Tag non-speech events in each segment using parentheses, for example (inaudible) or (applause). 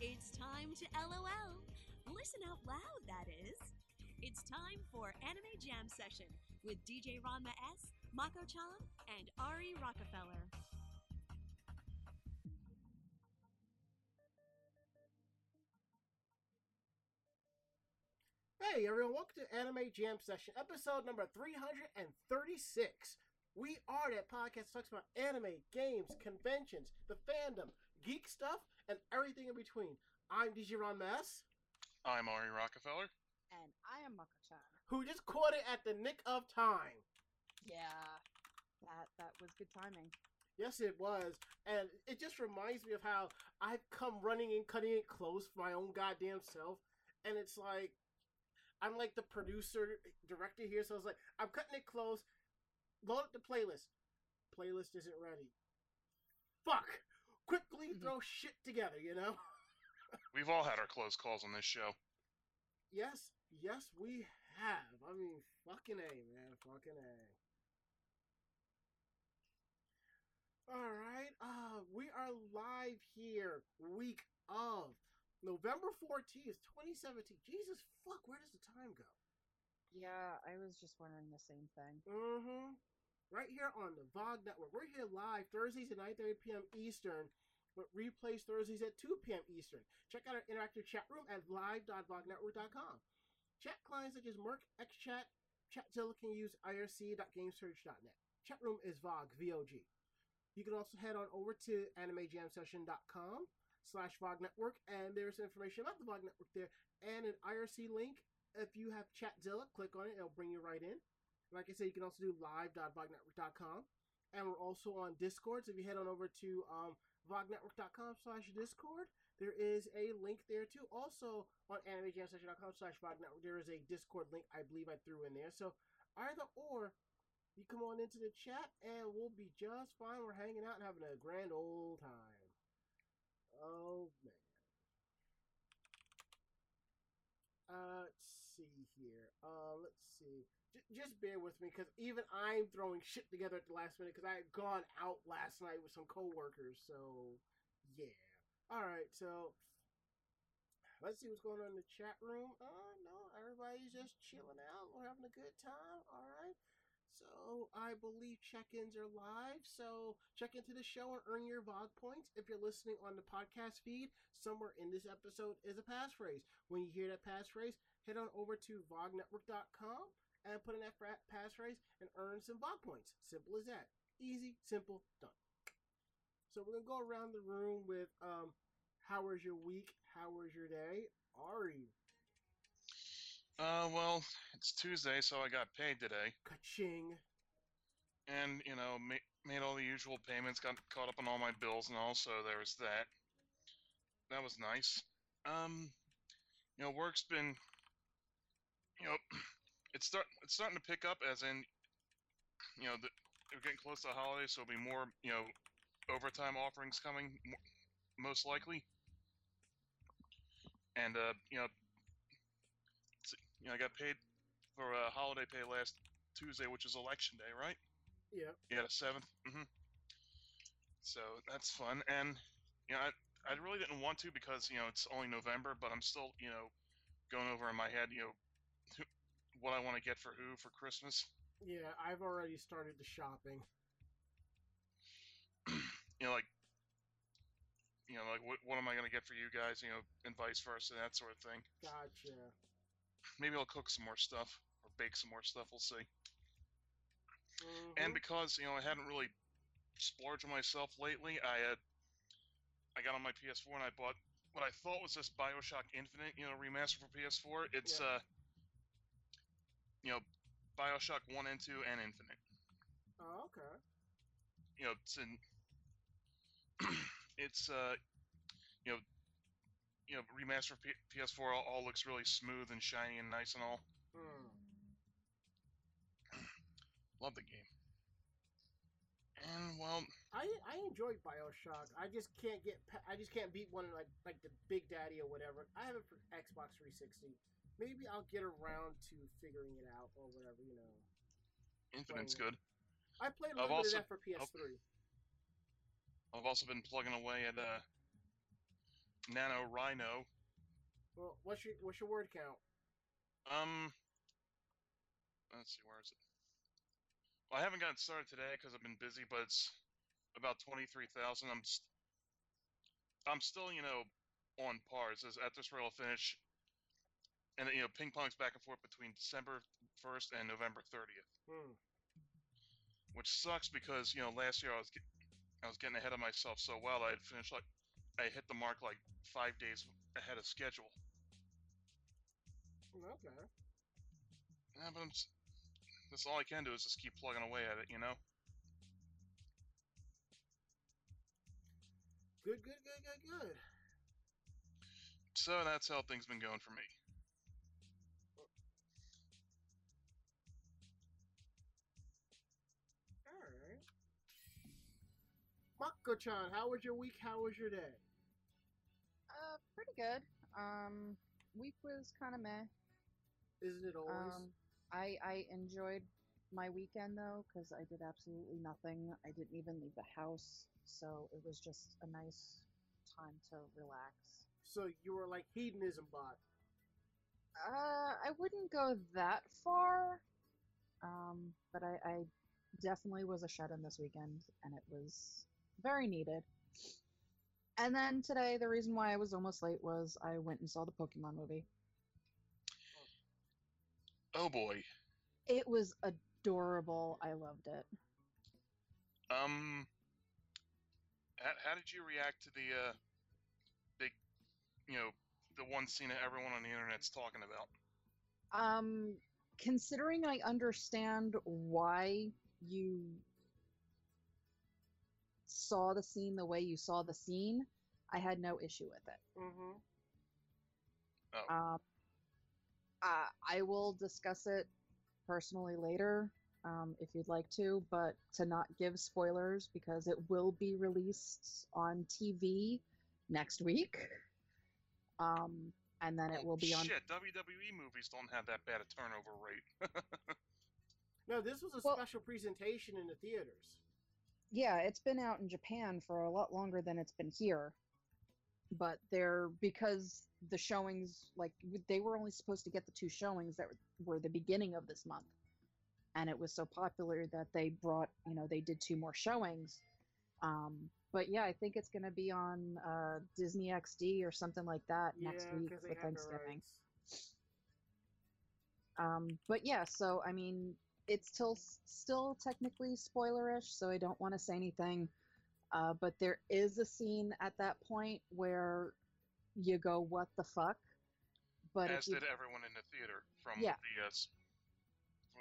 It's time to LOL. Listen out loud, that is. It's time for Anime Jam Session with DJ Ranma S, Mako Chan, and Ari Rockefeller. Hey everyone, welcome to Anime Jam Session, episode number 336. We are that podcast that talks about anime, games, conventions, the fandom, geek stuff, and everything in between. I'm DJ Ranma S, I'm Ari Rockefeller. And I am Mako-chan. who just caught it at the nick of time. Yeah, that that was good timing. Yes, it was. And it just reminds me of how I've come running and cutting it close for my own goddamn self. And it's like, I'm like the producer, director here. So I was like, I'm cutting it close. Load up the playlist. Playlist isn't ready. Fuck! Quickly throw shit together, you know? (laughs) We've all had our close calls on this show. Yes, yes, we have. I mean, fucking A, man. Fucking A. All right. Uh, we are live here, week of November 14th, 2017. Jesus fuck, where does the time go? Yeah, I was just wondering the same thing. Mm-hmm. Right here on the VOG Network. We're here live Thursdays at 9.30 p.m. Eastern, with replays Thursdays at 2 p.m. Eastern. Check out our interactive chat room at live.vognetwork.com. Chat clients such as mIRC, XChat, Chatzilla can use irc.gamesurge.net. Chat room is VOG, V-O-G. You can also head on over to animejamsession.com slash VOG Network, and there's information about the VOG Network there, and an IRC link. If you have Chatzilla, click on it, it'll bring you right in. Like I said, you can also do live.vognetwork.com. And we're also on Discord, so if you head on over to um, vognetwork.com slash Discord, there is a link there too. Also on animejamsession.com slash vognetwork, there is a Discord link I believe I threw in there. So either or, you come on into the chat and we'll be just fine. We're hanging out and having a grand old time. Oh man. Uh, let's see here. Uh, let's see. Just bear with me because even I'm throwing shit together at the last minute because I had gone out last night with some coworkers. So, yeah. All right. So, let's see what's going on in the chat room. Uh, no, everybody's just chilling out. We're having a good time. All right. So, I believe check ins are live. So, check into the show and earn your VOG points. If you're listening on the podcast feed, somewhere in this episode is a passphrase. When you hear that passphrase, head on over to vognetwork.com and put in that passphrase and earn some VOG points. Simple as that. Easy, simple, done. So, we're going to go around the room with um, how was your week? How was your day? Ari, Uh, well, it's Tuesday, so I got paid today, ka-ching. and you know, ma- made all the usual payments, got caught up on all my bills, and also there was that. That was nice. Um, you know, work's been, you know, it's start it's starting to pick up, as in, you know, the, we're getting close to the holidays, so there'll be more, you know, overtime offerings coming, most likely. And uh, you know, you know, I got paid for a holiday pay last Tuesday, which is election day, right? Yeah. Yeah, the seventh. mm-hmm. So that's fun, and you know, I, I really didn't want to because you know it's only November, but I'm still you know going over in my head, you know, what I want to get for who for Christmas. Yeah, I've already started the shopping. You know, like you know, like what what am I going to get for you guys? You know, and vice versa, that sort of thing. Gotcha. Maybe I'll cook some more stuff or bake some more stuff. We'll see. Mhm. and because you know I hadn't really splurged on myself lately, I had I got on my PS4 and I bought what I thought was this Bioshock Infinite, you know, remaster for PS4. It's Yeah. uh, you know, Bioshock One and Two and Infinite. oh, okay. You know, it's in (clears throat) it's uh, you know, you know, remaster P- PS4 all, all looks really smooth and shiny and nice and all. Hmm. (clears throat) Love the game. And well, I I enjoyed Bioshock. I just can't get. I just can't beat one like like the Big Daddy or whatever. I have it for Xbox 360. Maybe I'll get around to figuring it out or whatever. You know. Infinite's good. I played a little bit of that for PS3. I've also been plugging away at uh, Rhino. Well, what's your what's your word count? Um, let's see, where is it? Well, I haven't gotten started today because I've been busy, but it's about twenty-three thousand. I'm, st- I'm still, you know, on par. It says at this rate I'll finish, and you know, ping pong's back and forth between December first and November thirtieth, Hmm. which sucks because you know last year I was get- I was getting ahead of myself so well I had finished like I hit the mark like five days ahead of schedule. Okay. Yeah, but I'm, that's all I can do is just keep plugging away at it, you know. Good, good, good, good, good. So that's how things been going for me. Mako-chan, how was your week? How was your day? Uh, pretty good. Um, week was kind of meh. Isn't it always? Um, I I enjoyed my weekend though because I did absolutely nothing. I didn't even leave the house, so it was just a nice time to relax. so you were like hedonism bot. Uh, I wouldn't go that far, um, but I, I definitely was a shut in this weekend, and it was very needed. And then today, the reason why I was almost late was I went and saw the Pokemon movie. Oh boy. It was adorable. I loved it. Um. How, how did you react to the uh, big, you know, the one scene that everyone on the internet's talking about? Um, considering I understand why you saw the scene the way you saw the scene, I had no issue with it. Mm-hmm. Oh, Um, uh, I will discuss it personally later um, if you'd like to, but to not give spoilers because it will be released on TV next week. Um, and then it Oh, will be on. Shit, WWE movies don't have that bad a turnover rate. (laughs) No, this was a Well- special presentation in the theaters. Yeah, it's been out in Japan for a lot longer than it's been here. But they're because the showings, like they were only supposed to get the two showings that were the beginning of this month, and it was so popular that they brought, you know, they did two more showings. Um, but yeah, I think it's going to be on uh, Disney XD or something like that next yeah, week 'cause they for Thanksgiving. Um, but yeah, so I mean, it's still still technically spoilerish, so I don't want to say anything. Uh, but there is a scene at that point where you go, "What the fuck?" But As you, did everyone in the theater from Yeah. the uh,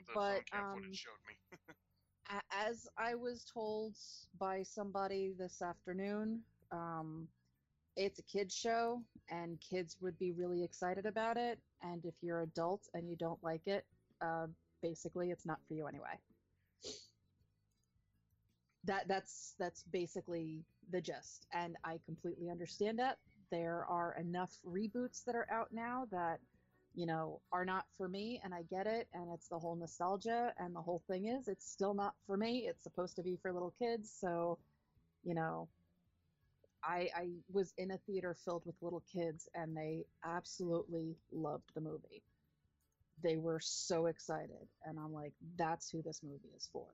the But, phone um, footage showed me. (laughs) as I was told by somebody this afternoon, um, it's a kids show, and kids would be really excited about it. And if you're adult and you don't like it, uh, basically, it's not for you anyway. That that's that's basically the gist, and I completely understand that. There are enough reboots that are out now that you know are not for me, and I get it, and it's the whole nostalgia, and the whole thing is it's still not for me. It's supposed to be for little kids, so you know I, I was in a theater filled with little kids and they absolutely loved the movie. They were so excited. And I'm like, that's who this movie is for.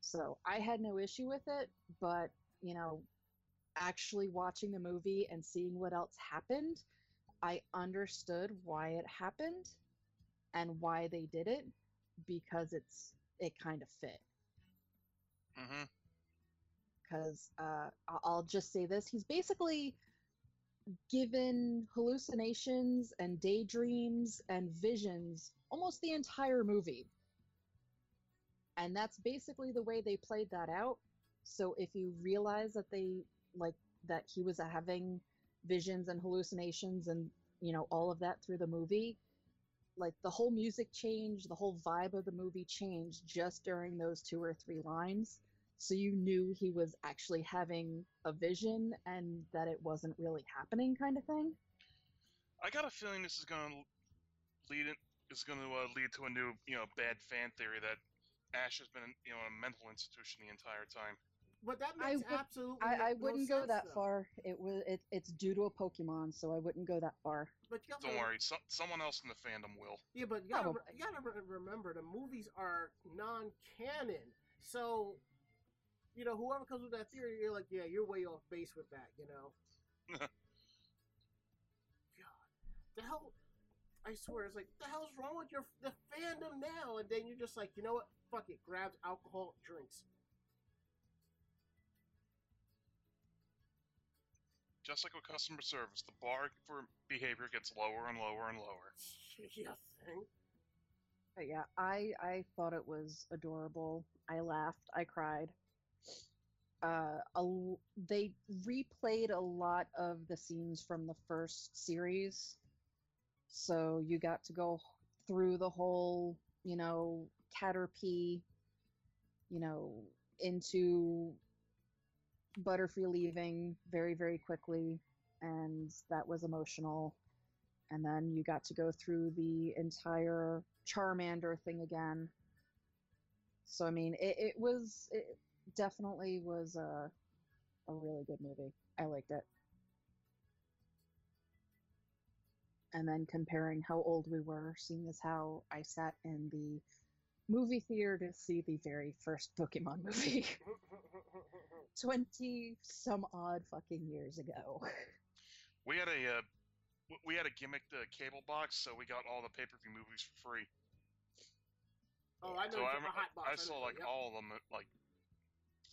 So I had no issue with it, but, you know, actually watching the movie and seeing what else happened, I understood why it happened and why they did it because it's it kind of fit because uh, I'll just say this: he's basically given hallucinations and daydreams and visions almost the entire movie, and that's basically the way they played that out. So if you realize that they like that he was having visions and hallucinations and you know all of that through the movie like the whole music changed the whole vibe of the movie changed just during those two or three lines so you knew he was actually having a vision and that it wasn't really happening kind of thing I got a feeling this is going to lead it is going to uh, lead to a new, you know, bad fan theory that Ash has been, you know, a mental institution the entire time. But that I would- absolutely I, no, I no wouldn't go that though. far. It was it, it's due to a Pokemon, so I wouldn't go that far. But you gotta, Don't worry, so, someone else in the fandom will. Yeah, but you gotta, Probably. you gotta remember the movies are non-canon, so you know whoever comes with that theory, you're like, yeah, you're way off base with that, you know. (laughs) God, the hell! I swear, it's like the hell's wrong with your the fandom now? And then you're just like, you know what? Fuck it, grabs alcohol, drinks. Just like with customer service, the bar for behavior gets lower and lower and lower. (laughs) yeah, thing. But yeah, I I thought it was adorable. I laughed. I cried. Uh, a, they replayed a lot of the scenes from the first series, so you got to go through the whole, you know, Caterpie, you know, into Butterfree leaving very very quickly, and that was emotional. And then you got to go through the entire Charmander thing again. So I mean, it, it was it definitely was a a really good movie. I liked it. And then comparing how old we were, seeing as how I sat in the movie theater to see the very first Pokemon movie (laughs) 20 some odd fucking years ago. We had a uh, we had a gimmick the cable box, so we got all the pay per view movies for free. oh, I know. So it's I, a hot box, I know saw like yep. all of them like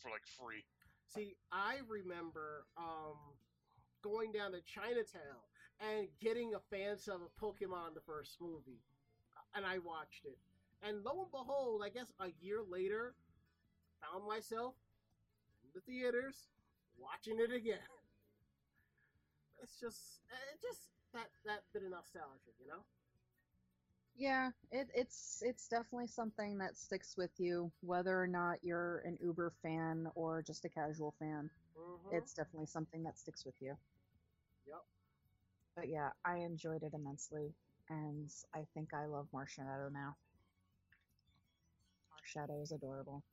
for like free. See, I remember um, going down to Chinatown and getting a fan sub of Pokemon the first movie, and I watched it. And lo and behold, I guess a year later, found myself in the theaters watching it again. (laughs) It's just, it just that that bit of nostalgia, you know. Yeah, it, it's it's definitely something that sticks with you, whether or not you're an Uber fan or just a casual fan. Mhm. It's definitely something that sticks with you. Yep. But yeah, I enjoyed it immensely, and I think I love Marshadow now. Marshadow is adorable.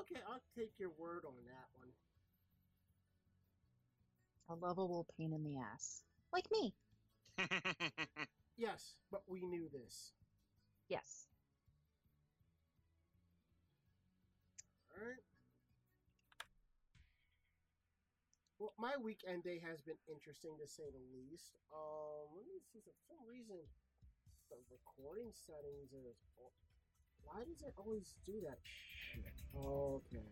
okay. I'll take your word on that one. A lovable pain in the ass, like me. (laughs) Yes, but we knew this. Yes. All right. Well, my weekend day has been interesting to say the least. Um, let me see. For some reason, the recording settings is. Why does it always do that? Okay.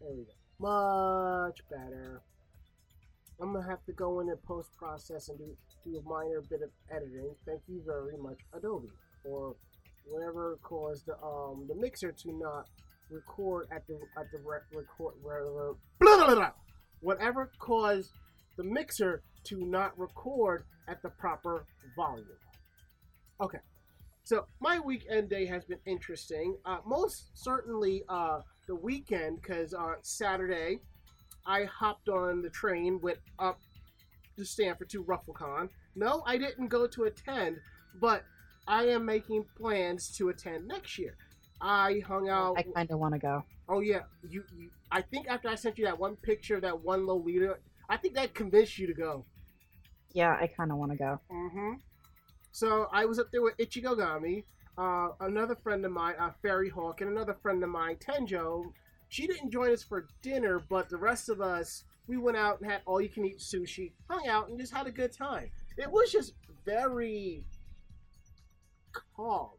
There we go. Much better. I'm gonna have to go in and post process and do do a minor bit of editing. Thank you very much, Adobe, or whatever caused the um the mixer to not record at the at the re- record re- blah, blah, blah, whatever caused the mixer to not record at the proper volume. Okay, so my weekend day has been interesting. Uh, most certainly uh, the weekend because uh, Saturday I hopped on the train, went up to Stamford to RuffleCon. No, I didn't go to attend, but I am making plans to attend next year. I hung out. I kind of want to go. Oh yeah, you, you. I think after I sent you that one picture of that one Lolita, I think that convinced you to go. Yeah, I kind of want to go. Mm-hmm. So I was up there with Ichigo Gami, uh, another friend of mine, uh, Fairy Hawk, and another friend of mine, Tenjo. She didn't join us for dinner, but the rest of us, we went out and had all you can eat sushi, hung out, and just had a good time. It was just very calm.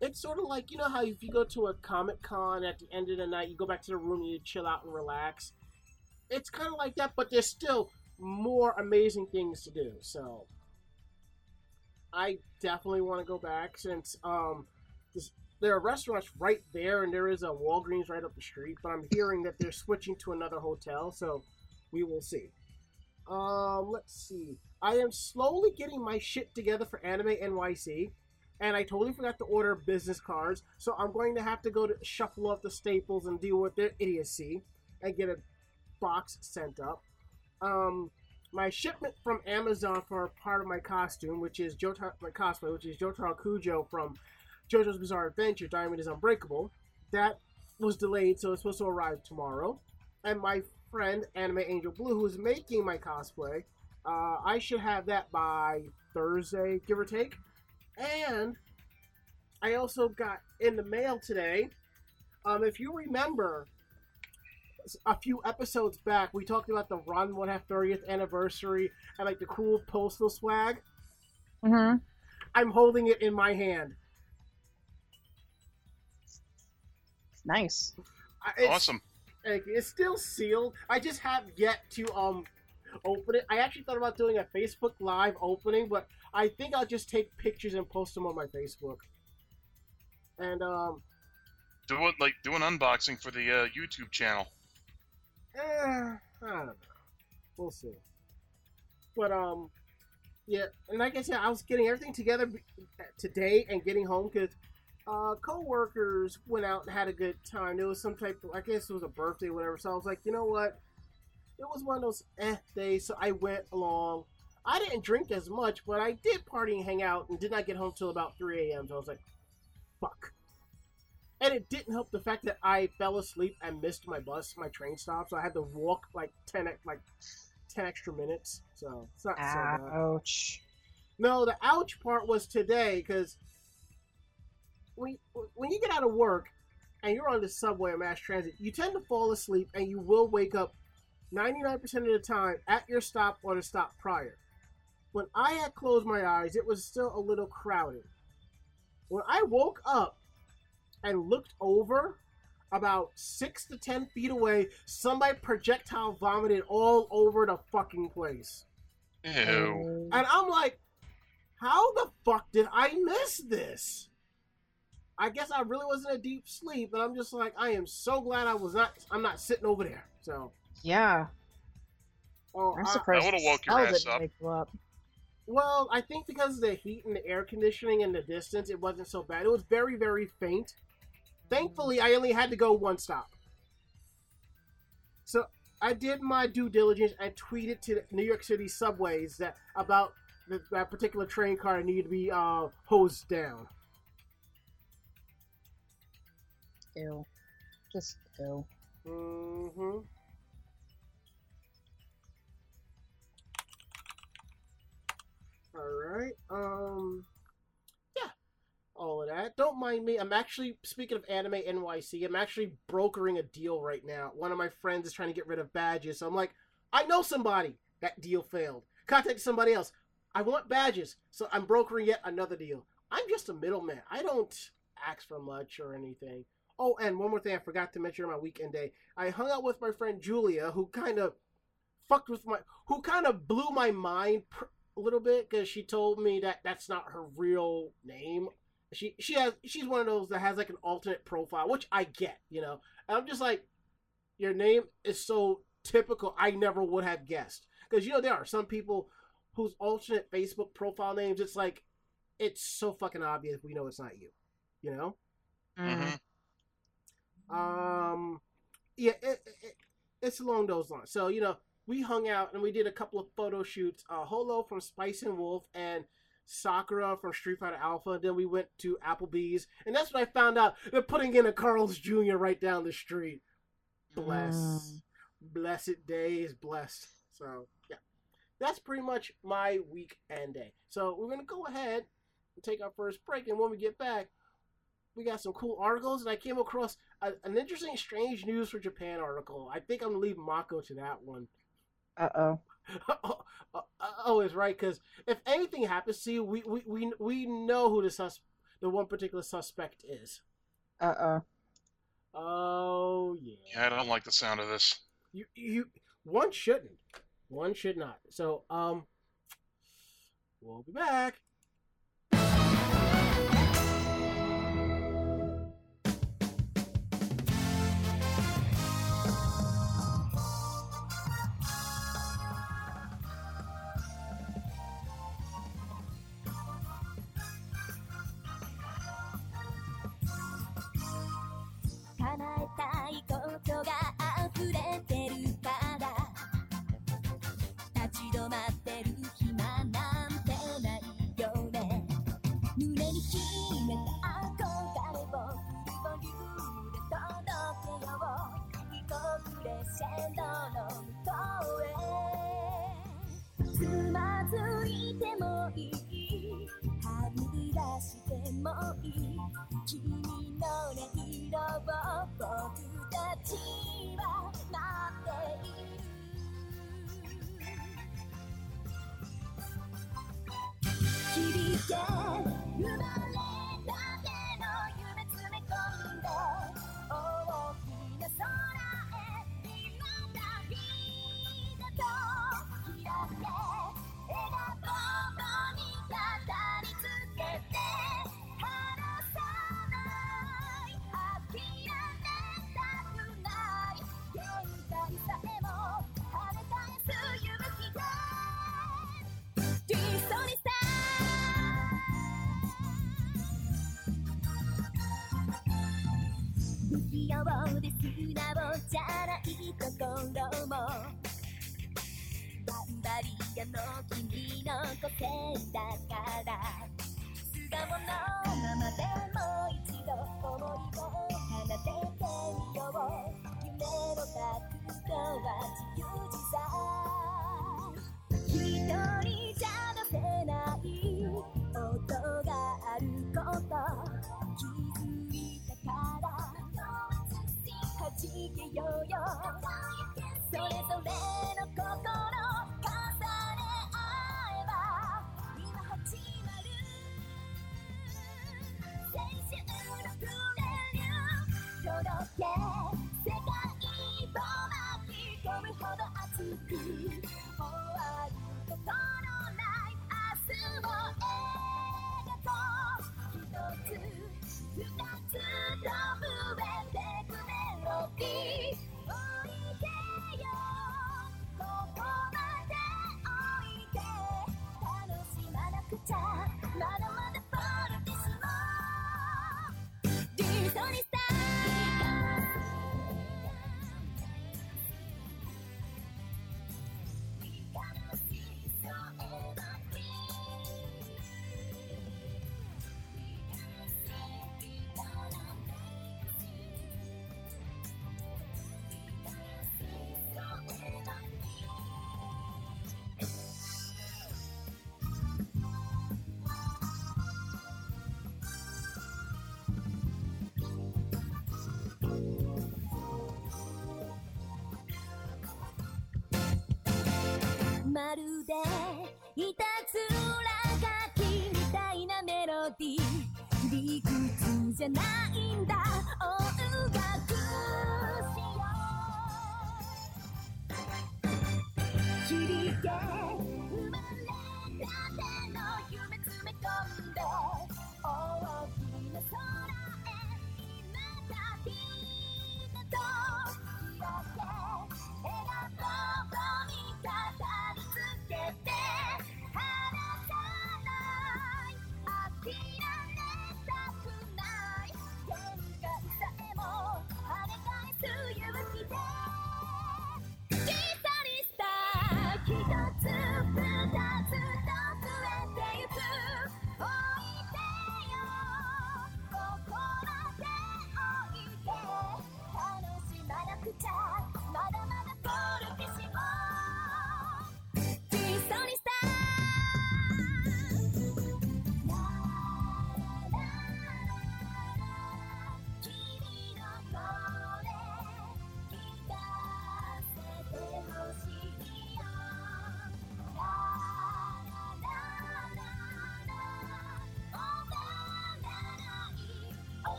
It's sort of like, you know, how if you go to a Comic Con at the end of the night, you go back to the room and you chill out and relax. It's kind of like that, but there's still more amazing things to do. So I definitely want to go back since um this, there are restaurants right there and there is a Walgreens right up the street, but I'm hearing that they're switching to another hotel, so we will see. Um, let's see. I am slowly getting my shit together for Anime NYC, and I totally forgot to order business cards, so I'm going to have to go to shuffle off the staples and deal with their idiocy and get a box sent up. Um, my shipment from Amazon for part of my costume, which is Jotaro, my cosplay, which is Jotaro Kujo from JoJo's Bizarre Adventure, Diamond is Unbreakable. that was delayed, so it's supposed to arrive tomorrow. And my friend Anime Angel Blue, who is making my cosplay, uh, I should have that by Thursday, give or take. And I also got in the mail today. Um, if you remember, a few episodes back, we talked about the Ranma One Half 30th anniversary and like the cool postal swag. Mm-hmm. I'm holding it in my hand. Nice. It's, Awesome. It's still sealed. I just have yet to um open it. I actually thought about doing a Facebook Live opening, but I think I'll just take pictures and post them on my Facebook. And um, Do it like do an unboxing for the uh, YouTube channel. eh, I don't know. We'll see. But um, yeah, and like I said, I was getting everything together today and getting home because uh, co-workers went out and had a good time. There was some type of, I guess it was a birthday, or whatever. So I was like, you know what? It was one of those eh days, so I went along. I didn't drink as much, but I did party and hang out, and did not get home till about 3 a.m. So I was like, fuck. And it didn't help the fact that I fell asleep and missed my bus, my train stop, so I had to walk like 10 like 10 extra minutes. So it's not so bad. Ouch. No, the ouch part was today because when when you get out of work and you're on the subway or mass transit, you tend to fall asleep and you will wake up 99% of the time at your stop or the stop prior. When I had closed my eyes, it was still a little crowded. When I woke up and looked over, about six to ten feet away, somebody projectile vomited all over the fucking place. Ew. Oh. And I'm like, how the fuck did I miss this? I guess I really wasn't a deep sleep, but I'm just like, I am so glad I was not. I'm not sitting over there. So, Yeah. oh, I'm surprised. I- surprised. would've woke your Hell ass didn't up. wake you up. well, I think because of the heat and the air conditioning and the distance, it wasn't so bad. It was very, very faint. Thankfully, I only had to go one stop. So I did my due diligence and tweeted to the New York City subways that about that, that particular train car needed to be uh, hosed down. Just ew. Mm-hmm. All right. Um. Yeah. All of that. Don't mind me. I'm actually speaking of Anime NYC. I'm actually brokering a deal right now. One of my friends is trying to get rid of badges. So I'm like, I know somebody. That deal failed. Contact somebody else. I want badges, so I'm brokering yet another deal. I'm just a middleman. I don't ask for much or anything. Oh, and one more thing I forgot to mention on my weekend day. I hung out with my friend Julia, who kind of fucked with my, who kind of blew my mind pr- a little bit because she told me that that's not her real name. She she has she's one of those that has like an alternate profile, which I get, you know. And I'm just like, your name is so typical. I never would have guessed because you know there are some people whose alternate Facebook profile names. It's like, it's so fucking obvious. We know it's not you, you know. hmm Um, yeah, it, it, it's along those lines. So you know, we hung out and we did a couple of photo shoots. Uh, Holo from Spice and Wolf and Sakura from Street Fighter Alpha. Then we went to Applebee's, and that's when I found out they're putting in a Carl's Jr. right down the street. Bless, Mm. blessed days, blessed. So yeah, that's pretty much my week and day. So we're gonna go ahead and take our first break, and when we get back, we got some cool articles, and I came across a, an interesting strange news for Japan article. I think I'm gonna leave Mako to that one. Uh (laughs) oh. oh, oh, it's right because if anything happens to you, we we, we, we know who the sus the one particular suspect is. Uh oh. Oh yeah. Yeah, I don't like the sound of this. You you one shouldn't. One should not. So um we'll be back. you know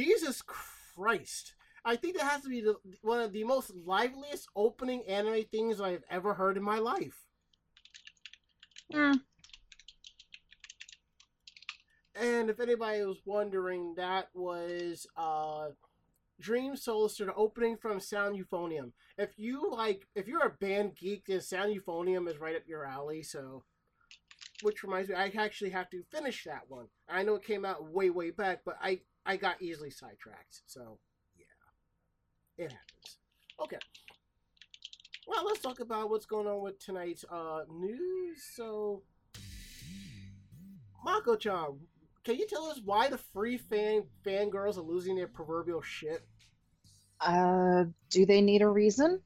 Jesus Christ. I think that has to be the, one of the most liveliest opening anime things I've ever heard in my life. And if anybody was wondering, that was uh, Dream Solister, the opening from Sound Euphonium. If you like, if you're a band geek, then Sound Euphonium is right up your alley. So, which reminds me, I actually have to finish that one. I know it came out way, way back, but I I got easily sidetracked. So, yeah. It happens. Okay. Well, let's talk about what's going on with tonight's uh, news. So, Mako-chan, can you tell us why the free fan fangirls are losing their proverbial shit? Uh, do they need a reason?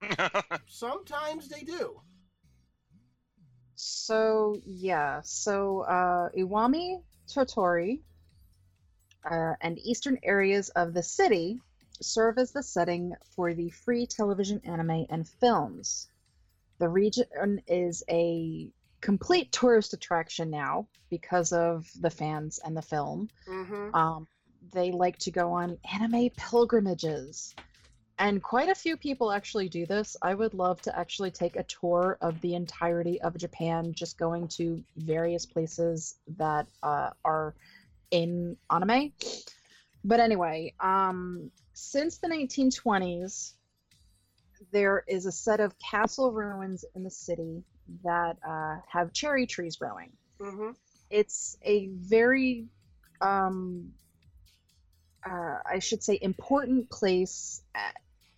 (laughs) Sometimes they do. So yeah, so uh, Iwami Tottori uh, and eastern areas of the city serve as the setting for the free television anime and films. The region is a complete tourist attraction now because of the fans and the film. Mm-hmm. Um, they like to go on anime pilgrimages. And quite a few people actually do this. I would love to actually take a tour of the entirety of Japan, just going to various places that uh, are in anime. But anyway, um, since the 1920s, there is a set of castle ruins in the city that uh, have cherry trees growing. Mm-hmm. It's a very, um, uh, I should say, important place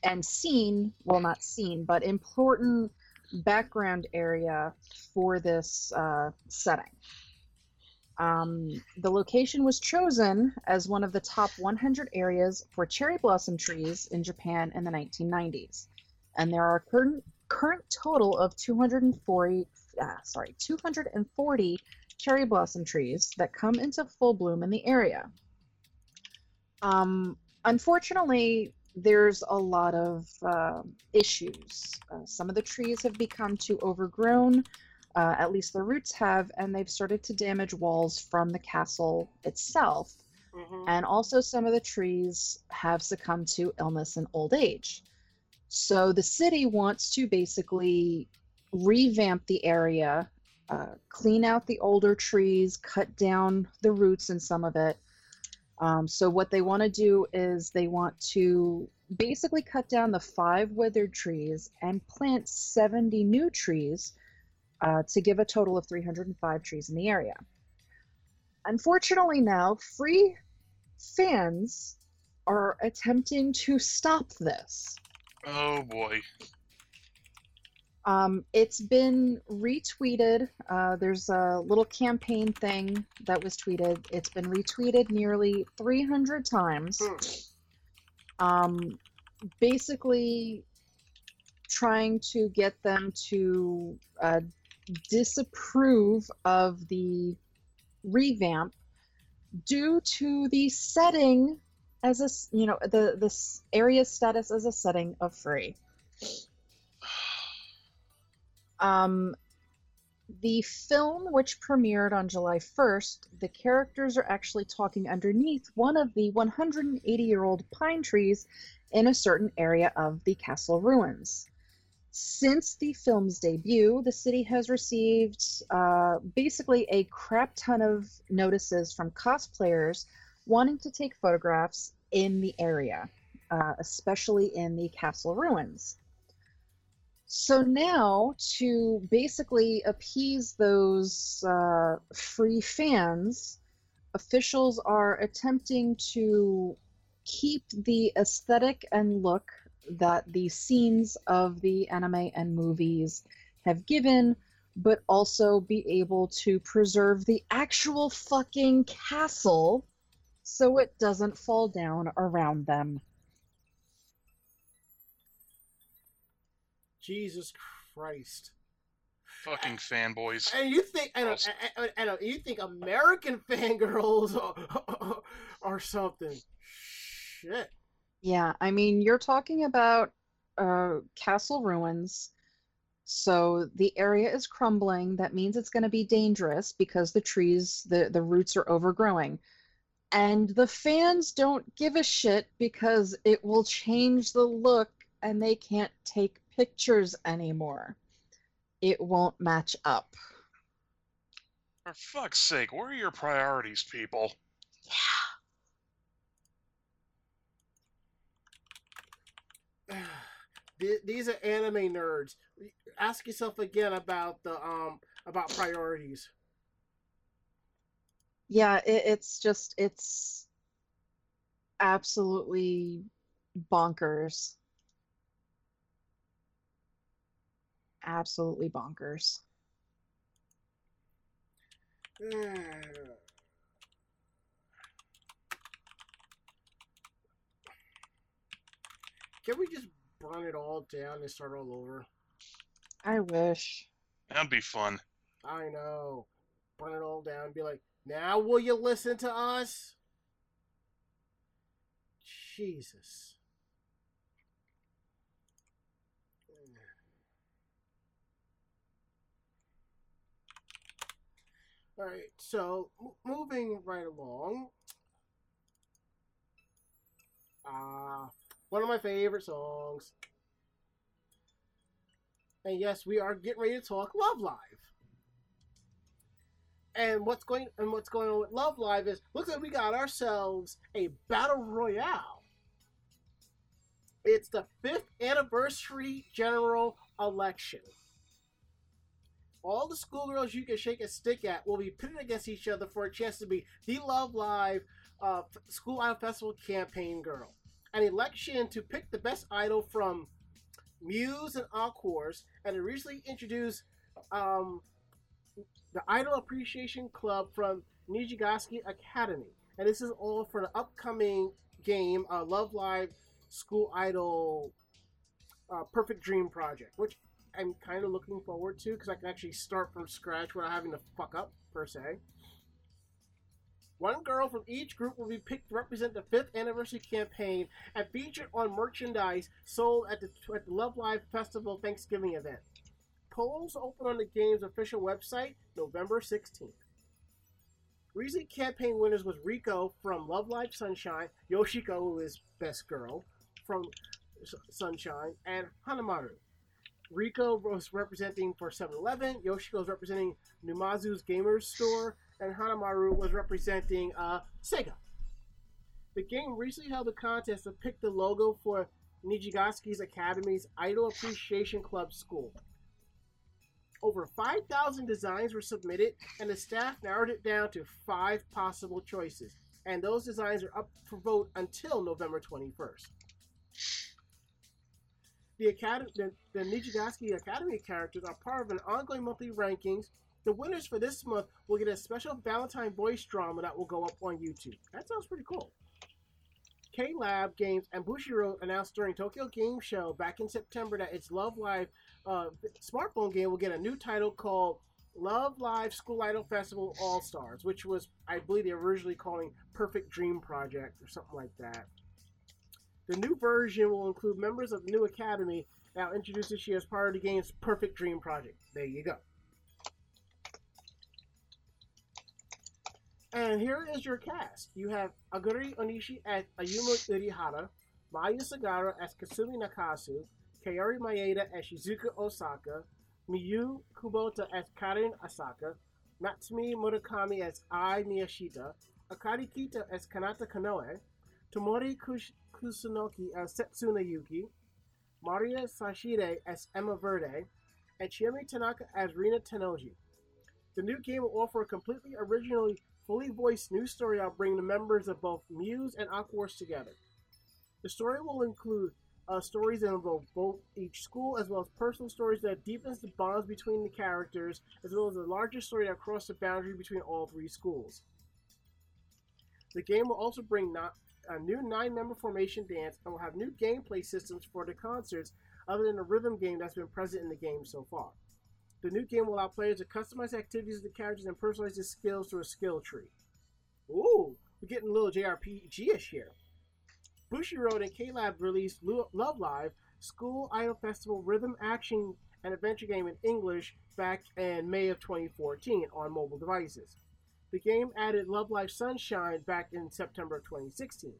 and scene. Well, not scene, but important background area for this uh, setting. Um, the location was chosen as one of the top 100 areas for cherry blossom trees in Japan in the 1990s, and there are current current total of 240 uh, sorry 240 cherry blossom trees that come into full bloom in the area. Um, unfortunately, there's a lot of uh, issues. Uh, some of the trees have become too overgrown, uh, at least the roots have, and they've started to damage walls from the castle itself. Mm-hmm. And also, some of the trees have succumbed to illness and old age. So, the city wants to basically revamp the area, uh, clean out the older trees, cut down the roots in some of it. Um, so, what they want to do is they want to basically cut down the five withered trees and plant 70 new trees uh, to give a total of 305 trees in the area. Unfortunately, now free fans are attempting to stop this. oh boy. Um, it's been retweeted. Uh, there's a little campaign thing that was tweeted. It's been retweeted nearly 300 times. Hmm. Um, basically, trying to get them to uh, disapprove of the revamp due to the setting as a you know the this area status as a setting of free. (sighs) Um, the film, which premiered on July 1st, the characters are actually talking underneath one of the 180 year old pine trees in a certain area of the castle ruins. Since the film's debut, the city has received uh, basically a crap ton of notices from cosplayers wanting to take photographs in the area, uh, especially in the castle ruins. So now, to basically appease those uh, free fans, officials are attempting to keep the aesthetic and look that the scenes of the anime and movies have given, but also be able to preserve the actual fucking castle so it doesn't fall down around them. Jesus Christ. Fucking fanboys. And you think and, Girls. and, and, and you think American (laughs) fangirls are, are something? Shit. Yeah, I mean, you're talking about uh, castle ruins. So the area is crumbling. That means it's going to be dangerous because the trees, the, the roots are overgrowing. And the fans don't give a shit because it will change the look and they can't take pictures anymore. It won't match up. For fuck's sake, where are your priorities, people? Th- (sighs) These are anime nerds. Ask yourself again about the um about priorities. Yeah, it, it's just, it's absolutely bonkers. Absolutely bonkers. (sighs) Can we just burn it all down and start all over? I wish. That'd be fun. I know. Burn it all down. and Be like, now will you listen to us? Jesus. All right, so m- moving right along. Ah, one of my favorite songs. And yes, we are getting ready to talk Love Live. And what's going and what's going on with Love Live is looks like we got ourselves a battle royale. It's the fifth anniversary general election. All the schoolgirls you can shake a stick at will be pitted against each other for a chance to be the Love Live uh, School Idol Festival campaign girl. An election to pick the best idol from Muse and Aqours, and a recently introduced um, the Idol Appreciation Club from Nijigasaki Academy. And this is all for the upcoming game, uh, Love Live School Idol uh, Perfect Dream Project, which I'm kind of looking forward to because I can actually start from scratch without having to fuck up, per se. One girl from each group will be picked to represent the fifth anniversary campaign and featured on merchandise sold at the, at the Love Live Festival Thanksgiving event. Polls open on the game's official website November 16th. Recent campaign winners was Riko from Love Live Sunshine, Yoshiko, who is Best Girl from Sunshine, and Hanamaru. Riko was representing for 7 Eleven, Yoshiko was representing Numazu's Gamers Store, and Hanamaru was representing uh, Sega. The game recently held a contest to pick the logo for Nijigasaki's Academy's Idol Appreciation Club School. Over 5,000 designs were submitted, and the staff narrowed it down to five possible choices. And those designs are up for vote until November 21st. The, Academy, the, the Nijigaski Academy characters are part of an ongoing monthly rankings. The winners for this month will get a special Valentine voice drama that will go up on YouTube. That sounds pretty cool. KLab Games and Bushiroad announced during Tokyo Game Show back in September that its Love Live uh, smartphone game will get a new title called Love Live School Idol Festival All Stars, which was, I believe, they were originally calling Perfect Dream Project or something like that. The new version will include members of the new academy now introduced this year as part of the game's Perfect Dream Project. There you go. And here is your cast. You have Aguri Onishi as Ayumu Uehara, Maya Sagara as Kasumi Nakasu, Kaori Maeda as Shizuku Osaka, Miyu Kubota as Karin Asaka, Natsumi Murakami as Ai Miyashita, Akari Kito as Kanata Konoe, Tomori Kush- Kusunoki as Setsuna Yuki, Maria Sashide as Emma Verde, and Chiemi Tanaka as Rina Tennoji. The new game will offer a completely originally fully voiced new story I'll bring the members of both Muse and Aqours together. The story will include uh, stories that involve both each school as well as personal stories that deepens the bonds between the characters as well as a larger story that crosses the boundary between all three schools. The game will also bring not, a new nine-member formation dance and will have new gameplay systems for the concerts other than the rhythm game that's been present in the game so far. The new game will allow players to customize activities of the characters and personalize their skills through a skill tree. Ooh, we're getting a little JRPG-ish here. Bushiroad and K-Lab released Love Live, School Idol Festival Rhythm Action and Adventure Game in English back in May of 2014 on mobile devices. The game added Love Live Sunshine back in September of 2016.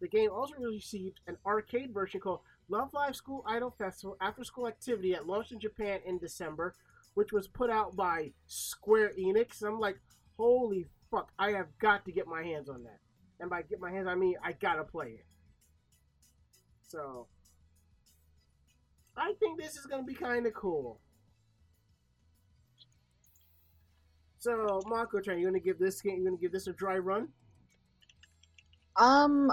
The game also received an arcade version called Love Live School Idol Festival After School Activity that launched in Japan in December, which was put out by Square Enix. I'm like, holy fuck, I have got to get my hands on that. And by get my hands, I mean I gotta play it. So, I think this is gonna be kind of cool. So, Mako, Chan, you gonna give this game? You gonna give this a dry run? Um,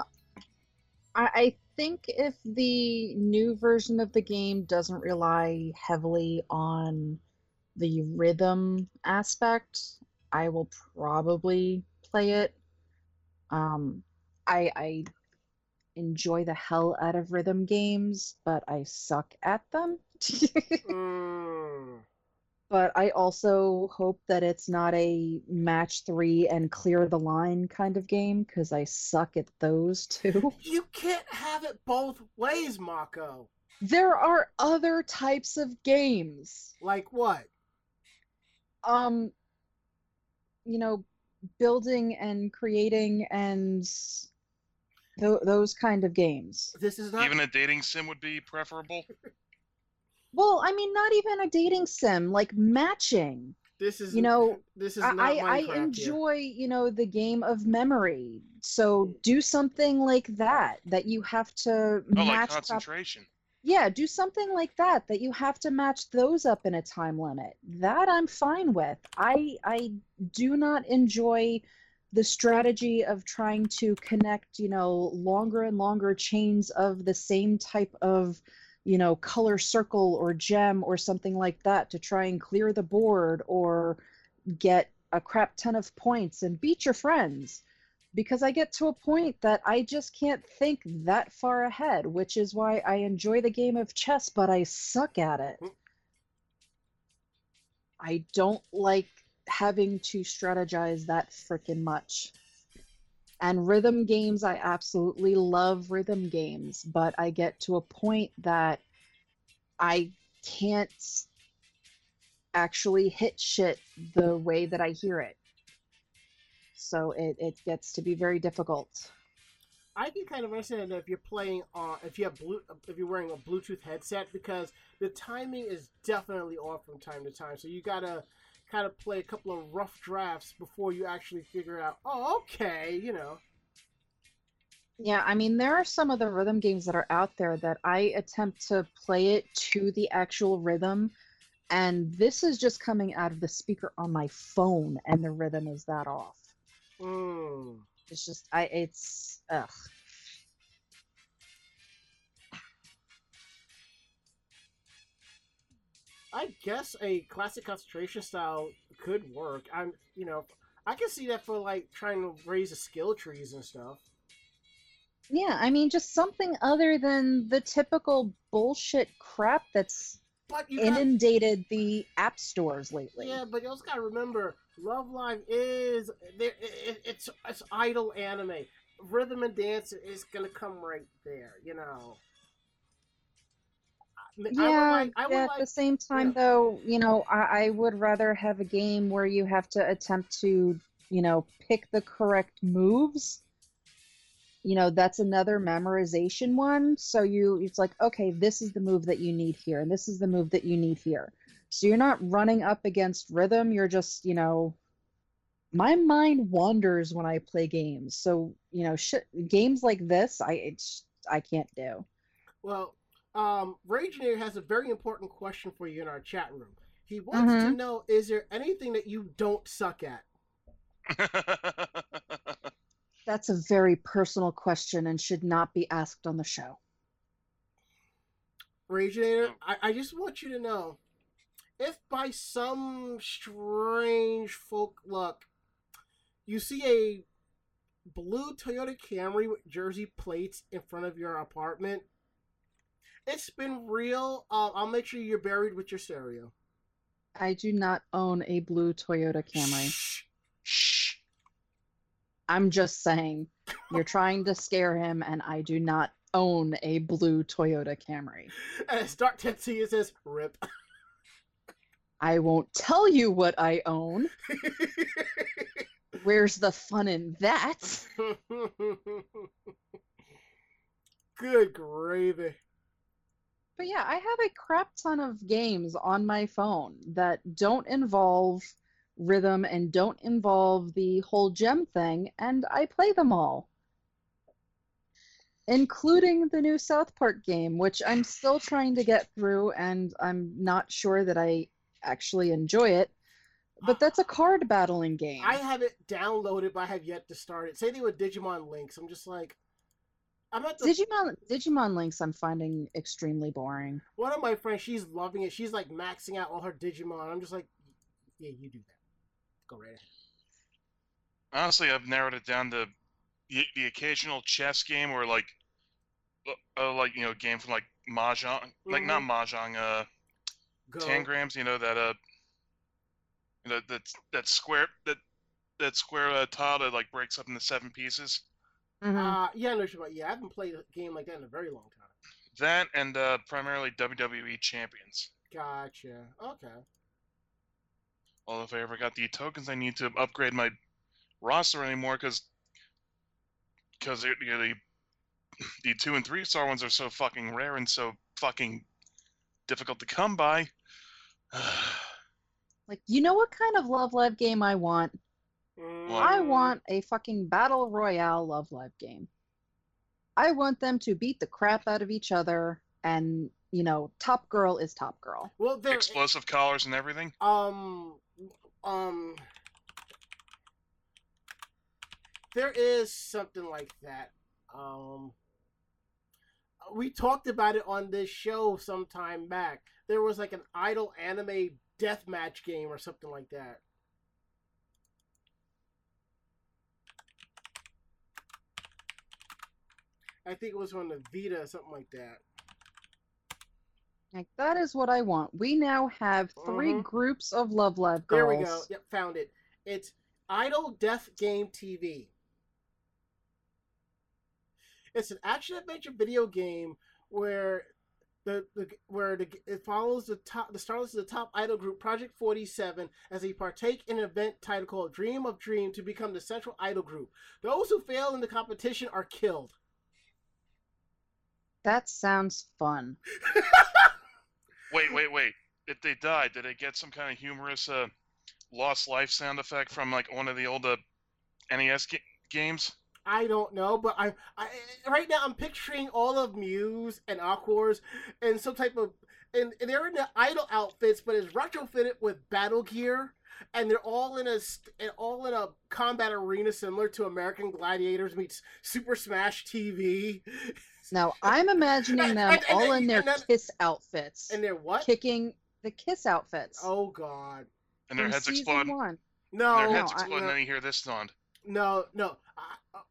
I, I think if the new version of the game doesn't rely heavily on the rhythm aspect, I will probably play it. Um, I I enjoy the hell out of rhythm games, but I suck at them. (laughs) Mm. But I also hope that it's not a match three and clear the line kind of game because I suck at those too. (laughs) You can't have it both ways, Mako. there are other types of games. Like what? Um, you know, building and creating and th- those kind of games. This is not. Even a dating sim would be preferable. (laughs) Well, I mean, not even a dating sim, like matching. this is you know, This is I, not I I Minecraft here. enjoy, you know, the game of memory. So do something like that that you have to Oh, like match. prop- concentration. yeah, do something like that that you have to match those up in a time limit. That I'm fine with. I I do not enjoy the strategy of trying to connect, you know, longer and longer chains of the same type of, you know, color circle or gem or something like that to try and clear the board or get a crap ton of points and beat your friends because I get to a point that I just can't think that far ahead, which is why I enjoy the game of chess, but I suck at it. Hmm. I don't like having to strategize that freaking much. And rhythm games, I absolutely love rhythm games, but I get to a point that I can't actually hit shit the way that I hear it. So it, it gets to be very difficult. I can kind of understand if you're playing on if you have blue if you're wearing a Bluetooth headset because the timing is definitely off from time to time. So you gotta kind of play a couple of rough drafts before you actually figure out. Oh, okay, you know. Yeah, I mean, there are some of the rhythm games that are out there that I attempt to play it to the actual rhythm, and this is just coming out of the speaker on my phone, and the rhythm is that off. Mm. It's just, I, it's, ugh. I guess a classic concentration style could work. I'm, you know, I can see that for like trying to raise the skill trees and stuff. Yeah, I mean, just something other than the typical bullshit crap that's But you got, inundated the app stores lately. yeah, but you also got to remember, Love Live is it's it's idol anime. Rhythm and dance is gonna come right there. You know. Yeah, like- I would at like- the same time, yeah. though, you know, I, I would rather have a game where you have to attempt to, you know, pick the correct moves. You know, that's another memorization one. So you, it's like, okay, this is the move that you need here, and this is the move that you need here. So you're not running up against rhythm. You're just, you know, my mind wanders when I play games. So you know, shit, games like this, I it's I can't do. Well, um, Ragenator has a very important question for you in our chat room. He wants to Mhm. know: Is there anything that you don't suck at? (laughs) That's a very personal question and should not be asked on the show. Ragenator, Oh. I, I just want you to know if by some strange folk luck you see a blue Toyota Camry with Jersey plates in front of your apartment, it's been real. Uh, I'll make sure you're buried with your stereo. I do not own a blue Toyota Camry. Shh. Shh. I'm just saying, you're trying to scare him, and I do not own a blue Toyota Camry. As Dark Tetsuya says, "Rip." I won't tell you what I own. (laughs) Where's the fun in that? (laughs) Good gravy. But yeah, I have a crap ton of games on my phone that don't involve rhythm and don't involve the whole gem thing, and I play them all. Including the new South Park game, which I'm still trying to get through, and I'm not sure that I actually enjoy it. But that's a card battling game. I have it downloaded, but I have yet to start it. Same thing with Digimon Links. I'm just like, I'm at the. Digimon Digimon Links I'm finding extremely boring. One of my friends, she's loving it. She's like maxing out all her Digimon. I'm just like, yeah, you do that. Go right ahead. Honestly, I've narrowed it down to the, the occasional chess game where, like, uh, like you know, game from like mahjong, like not mahjong, uh, Go. tangrams. You know that uh, you know that that square that that square uh, tile that like breaks up into seven pieces. Mhm. Uh, yeah, I know you're about. Yeah, I haven't played a game like that in a very long time. That and uh, primarily WWE champions. Gotcha. Okay. Although if I ever got the tokens, I need to upgrade my roster anymore because because you know, the the two and three star ones are so fucking rare and so fucking difficult to come by. (sighs) Like, you know what kind of Love Live game I want? I want a fucking battle royale Love Live game. I want them to beat the crap out of each other, and you know, top girl is top girl. Well, there. Explosive collars and everything. Um. Um. There is something like that. Um. We talked about it on this show some time back. There was like an idol anime deathmatch game or something like that. I think it was on the Vita, or something like that. Like that is what I want. We now have 3 Mhm. groups of Love Live There we go. Yep, found it. It's Idol Death Game TV. It's an action adventure video game where the, the where the, it follows the top the starlets of the top idol group Project 47 as they partake in an event titled called Dream of Dream to become the central idol group. Those who fail in the competition are killed. That sounds fun. Wait, wait, wait. If they died, did they get some kind of humorous uh, lost life sound effect from like one of the old uh, NES ga- games? I don't know, but I, I right now I'm picturing all of Muse and Aqours and some type of and, and they're in the idol outfits, but it's retrofitted with battle gear, and they're all in a and all in a combat arena similar to American Gladiators meets Super Smash TV. (laughs) Now I'm imagining them and- and all in their and then- kiss outfits, And they're what? kicking the kiss outfits. Oh God, And their from heads season explode. One. no, their heads I- explode, and no. then you hear this sound. No, no. I, uh,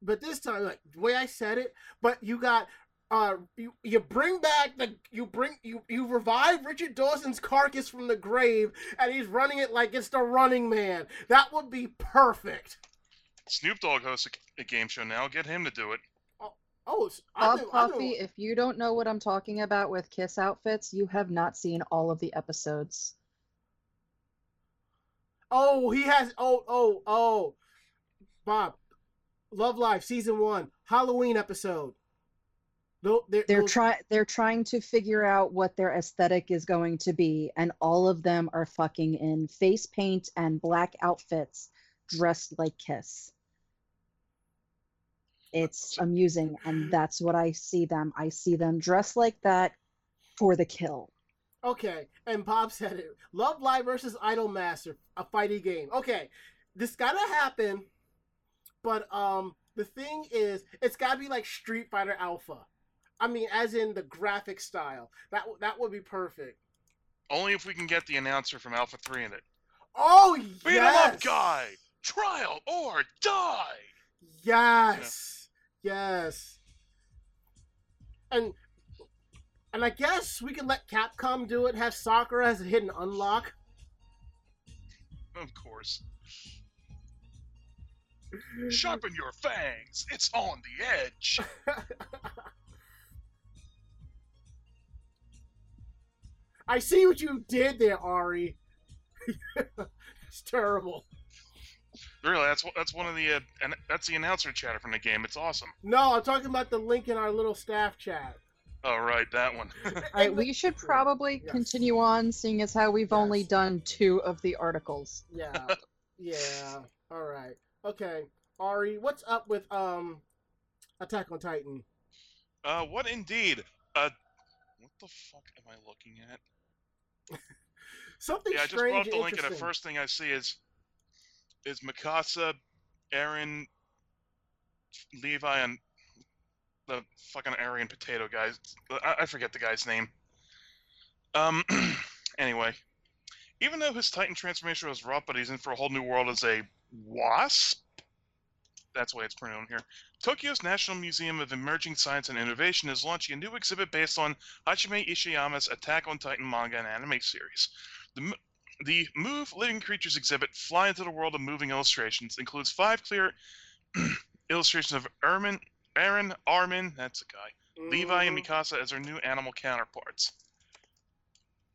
but this time, like the way I said it, but you got uh you you bring back the you bring you you revive Richard Dawson's carcass from the grave and he's running it like it's the running man. That would be perfect. Snoop Dogg hosts a, a game show now. Get him to do it. Oh, Bob Coffee, if you don't know what I'm talking about with kiss outfits, you have not seen all of the episodes. Oh, he has oh oh oh Bob. Love Live season 1 Halloween episode. No, they're, They're those- try they're trying to figure out what their aesthetic is going to be, and all of them are fucking in face paint and black outfits, dressed like Kiss. It's amusing, and that's what I see them. I see them dressed like that for the kill. Okay, and Bob said it. Love Live versus Idol Master, a fighting game. Okay, this gotta happen, but um, the thing is, it's gotta be like Street Fighter Alpha. I mean, as in the graphic style. That that would be perfect. Only if we can get the announcer from Alpha 3 in it. Oh Beat yes, him up, guy! Trial or die! Yes, yes. And and I guess we can let Capcom do it. Have Sakura as a hidden unlock. Of course. Sharpen your fangs! It's on the edge! (laughs) I see what you did there, Ari. (laughs) it's terrible. Really, that's one- that's one of the uh, and that's the announcer chatter from the game. It's awesome. No, I'm talking about the link in our little staff chat. Oh right, that one. (laughs) All right, we should (laughs) probably Yes. continue on, seeing as how we've only done two of the articles. Yeah, (laughs) yeah. All right. Okay, Ari, what's up with um, Attack on Titan? Uh, what indeed? Uh, what the fuck am I looking at? Something Yeah, I just strange brought up the link, and the first thing I see is is Mikasa, Eren, Levi, and the fucking Aryan potato guys. I, I forget the guy's name. Um. (clears throat) anyway, even though his Titan transformation was rough, but he's in for a whole new world as a wasp. that's why it's printed on here. Tokyo's National Museum of Emerging Science and Innovation is launching a new exhibit based on Hajime Isayama's Attack on Titan manga and anime series. The, the Move Living Creatures exhibit, Fly into the World of Moving Illustrations, includes five clear (clears throat) illustrations of Ermin, Eren, Armin, that's a guy, Levi, and Mhm. Mikasa as their new animal counterparts.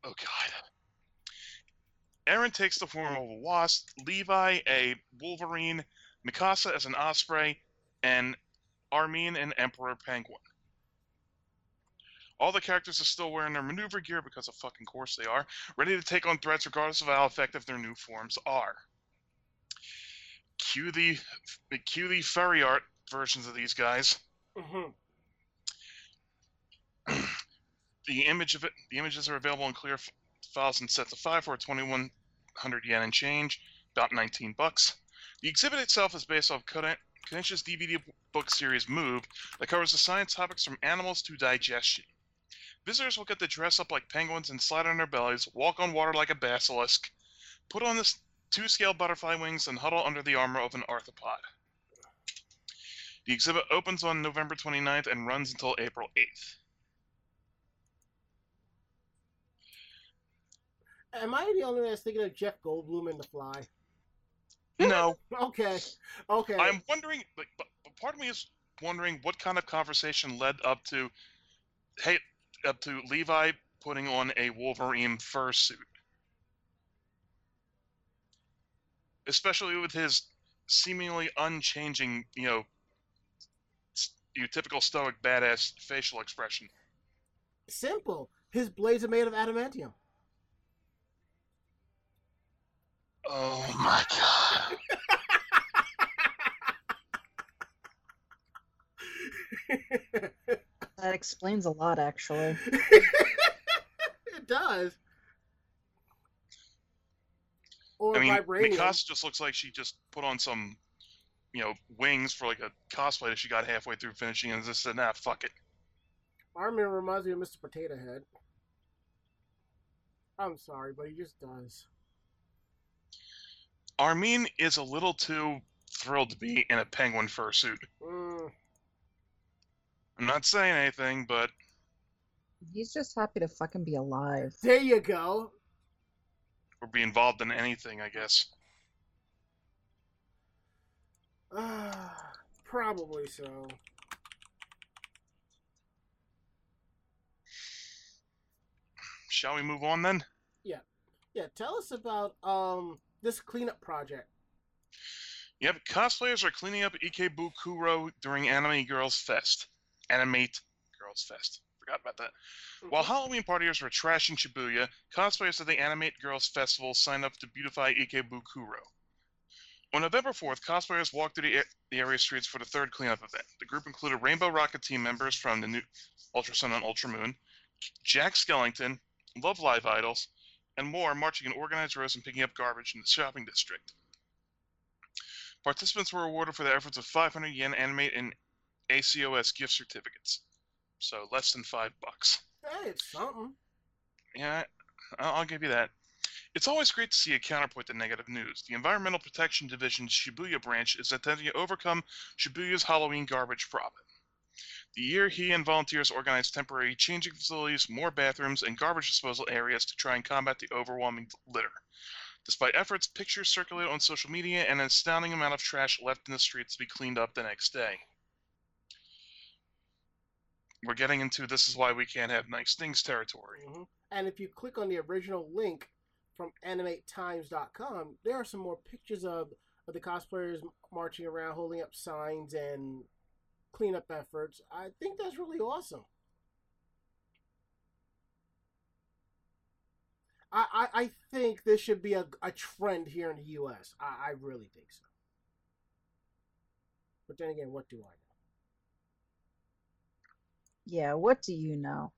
Oh, God. Eren takes the form of a wasp, Levi a wolverine, Mikasa as an osprey, and Armin an emperor penguin. All the characters are still wearing their maneuver gear because of fucking course they are, ready to take on threats regardless of how effective their new forms are. Cue the cue the furry art versions of these guys. Mhm. (clears throat) the image of it, the images are available in clear files in sets of five for 2100 yen and change, about 19 bucks. The exhibit itself is based off Kodan- Kodansha's DVD book series Move that covers the science topics from animals to digestion. Visitors will get to dress up like penguins and slide on their bellies, walk on water like a basilisk, put on the two-scale butterfly wings, and huddle under the armor of an arthropod. The exhibit opens on November 29th and runs until April 8th. Am I the only one that's thinking of Jeff Goldblum in The Fly? No, (laughs) Okay, okay. I'm wondering, like, but, but part of me is wondering what kind of conversation led up to, hey, up to Levi putting on a Wolverine fursuit, especially with his seemingly unchanging, you know, your typical stoic badass facial expression. Simple. His blades are made of adamantium. Oh my god! (laughs) That explains a lot, actually. (laughs) it does. Or I mean, vibranium. Mikasa just looks like she just put on some, you know, wings for like a cosplay that she got halfway through finishing and just said, nah, fuck it. Armin reminds me of Mr. Potato Head. I'm sorry, but he just does. Armin is a little too thrilled to be in a penguin fursuit. Mm, I'm not saying anything, but He's just happy to fucking be alive. there you go. or be involved in anything, I guess. Ah, (sighs) probably so. Shall we move on then? Yeah. Yeah, tell us about um this cleanup project. Yep, cosplayers are cleaning up Ikebukuro during Anime Girls Fest. Animate Girls Fest. Forgot about that. Mm-hmm. While Halloween partiers were trashing Shibuya, cosplayers at the Animate Girls Festival signed up to beautify Ikebukuro. On November 4th, cosplayers walked through the, the area streets for the third cleanup event. The group included Rainbow Rocket team members from the new Ultra Sun and Ultra Moon, Jack Skellington, Love Live Idols, and more marching in organized rows and picking up garbage in the shopping district. Participants were awarded for their efforts of 500 yen animate and ACOS gift certificates. So less than five bucks. Hey, it's something. Yeah, I'll I'll give you that. It's always great to see a counterpoint to negative news. The Environmental Protection Division's Shibuya branch is attempting to overcome Shibuya's Halloween garbage problem. The year he and volunteers organized temporary changing facilities, more bathrooms, and garbage disposal areas to try and combat the overwhelming litter. Despite efforts, pictures circulate on social media and an astounding amount of trash left in the streets to be cleaned up the next day. We're getting into this is why we can't have nice things territory. hmm And if you click on the original link from animatetimes.com, there are some more pictures of, of the cosplayers marching around, holding up signs and cleanup efforts. I think that's really awesome. I, I, I think this should be a, a trend here in the U.S. I, I really think so. But then again, what do I know? Yeah, what do you know?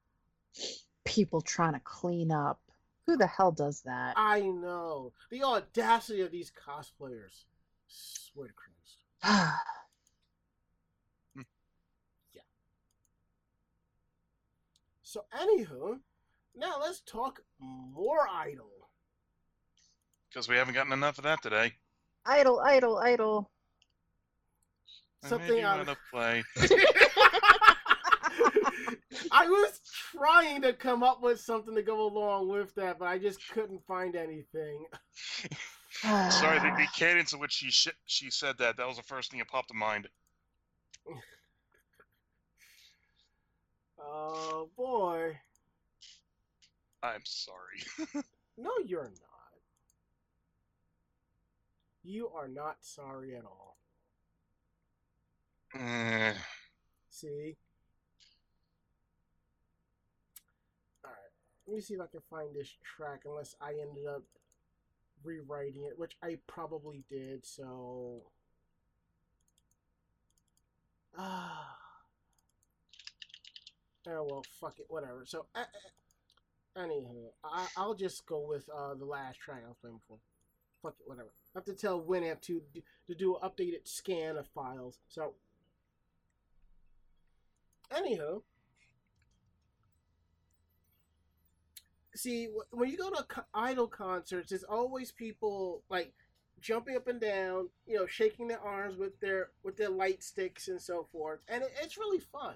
People trying to clean up. Who the hell does that? I know. The audacity of these cosplayers. Swear to Christ. (sighs) Hmm. Yeah. So, anywho, now let's talk more idol. Because we haven't gotten enough of that today. Idol, Idol, idle. I something made you out of. play. (laughs) (laughs) I was trying to come up with something to go along with that, but I just couldn't find anything. (sighs) Sorry, the, the cadence in which she sh- she said that, that was the first thing that popped to mind. (laughs) Oh boy. I'm sorry. (laughs) No, you're not. You are not sorry at all. Eh, See? Alright. Let me see if I can find this track unless I ended up rewriting it, which I probably did, so. Ah. Oh, well, fuck it, whatever. So, uh, anywho, I, I'll just go with uh, the last track I was playing before. Fuck it, whatever. I have to tell Winamp to, to do an updated scan of files. So, Anywho, see when you go to idol concerts, there's always people like jumping up and down, you know, shaking their arms with their with their light sticks and so forth, and it, it's really fun.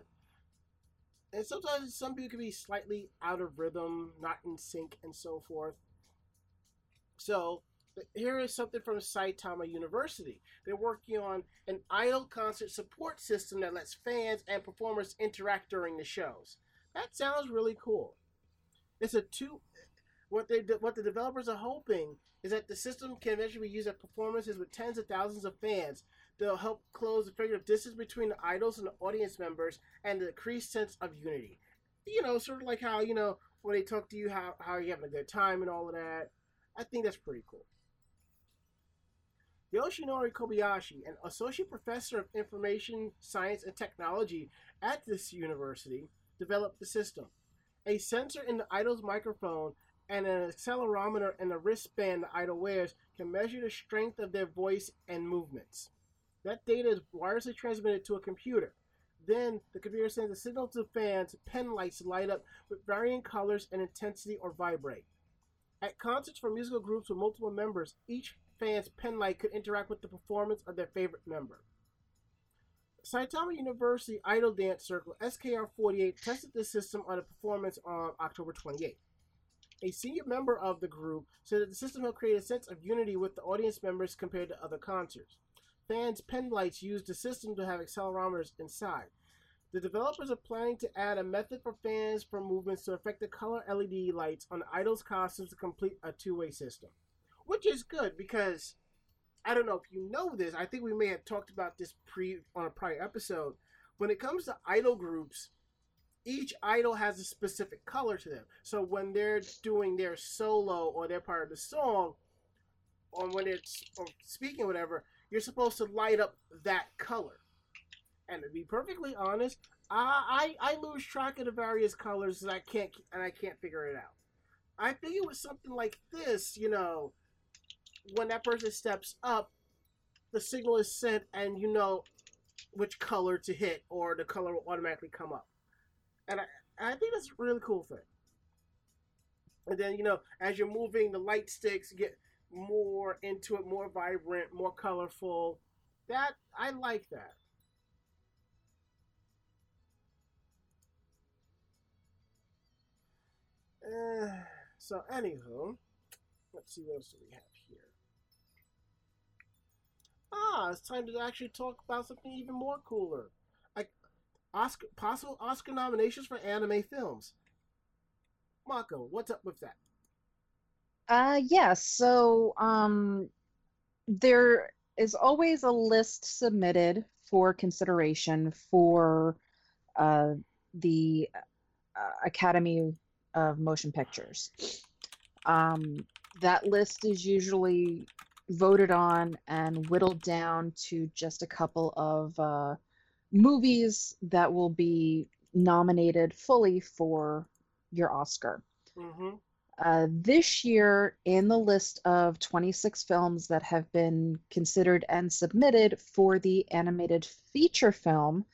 And sometimes some people can be slightly out of rhythm, not in sync, and so forth. So here is something from Saitama University. They're working on an idol concert support system that lets fans and performers interact during the shows. That sounds really cool. It's a two. What they what the developers are hoping is that the system can eventually be used at performances with tens of thousands of fans. They'll help close the figure of distance between the idols and the audience members and the increased sense of unity. You know, sort of like how you know when they talk to you how how you're having a good time and all of that. I think that's pretty cool. Yoshinori Kobayashi, an associate professor of information science and technology at this university, developed the system. A sensor in the idol's microphone and an accelerometer in the wristband the idol wears can measure the strength of their voice and movements. That data is wirelessly transmitted to a computer. Then the computer sends a signal to fans, pen lights light up with varying colors and intensity or vibrate. At concerts for musical groups with multiple members, each fan's pen light could interact with the performance of their favorite member. Saitama University Idol Dance Circle SKR48 tested the system on a performance on October 28. A senior member of the group said that the system helped create a sense of unity with the audience members compared to other concerts. Fans' pen lights used the system to have accelerometers inside. The developers are planning to add a method for fans for movements to affect the color LED lights on the idols' costumes to complete a two-way system, which is good because I don't know if you know this. I think we may have talked about this pre on a prior episode. When it comes to idol groups, each idol has a specific color to them. So when they're doing their solo or their part of the song, or when it's or speaking, whatever, you're supposed to light up that color. And to be perfectly honest, I I, I lose track of the various colors and I can't and I can't figure it out. I think it was something like this, you know, when that person steps up, the signal is sent and you know which color to hit or the color will automatically come up. And I, I think that's a really cool thing. And then, you know, as you're moving, the light sticks get more into it, more vibrant, more colorful. That, I like that. Uh, (sighs) so, anywho, let's see what else do we have. Ah, it's time to actually talk about something even more cooler. Like Oscar, possible Oscar nominations for anime films. Mako, what's up with that? Uh, yes. So, um, there is always a list submitted for consideration for uh, the uh, Academy of Motion Pictures. Um, that list is usually voted on and whittled down to just a couple of uh, movies that will be nominated fully for your Oscar. Mm-hmm. Uh, this year, in the list of 26 films that have been considered and submitted for the animated feature film,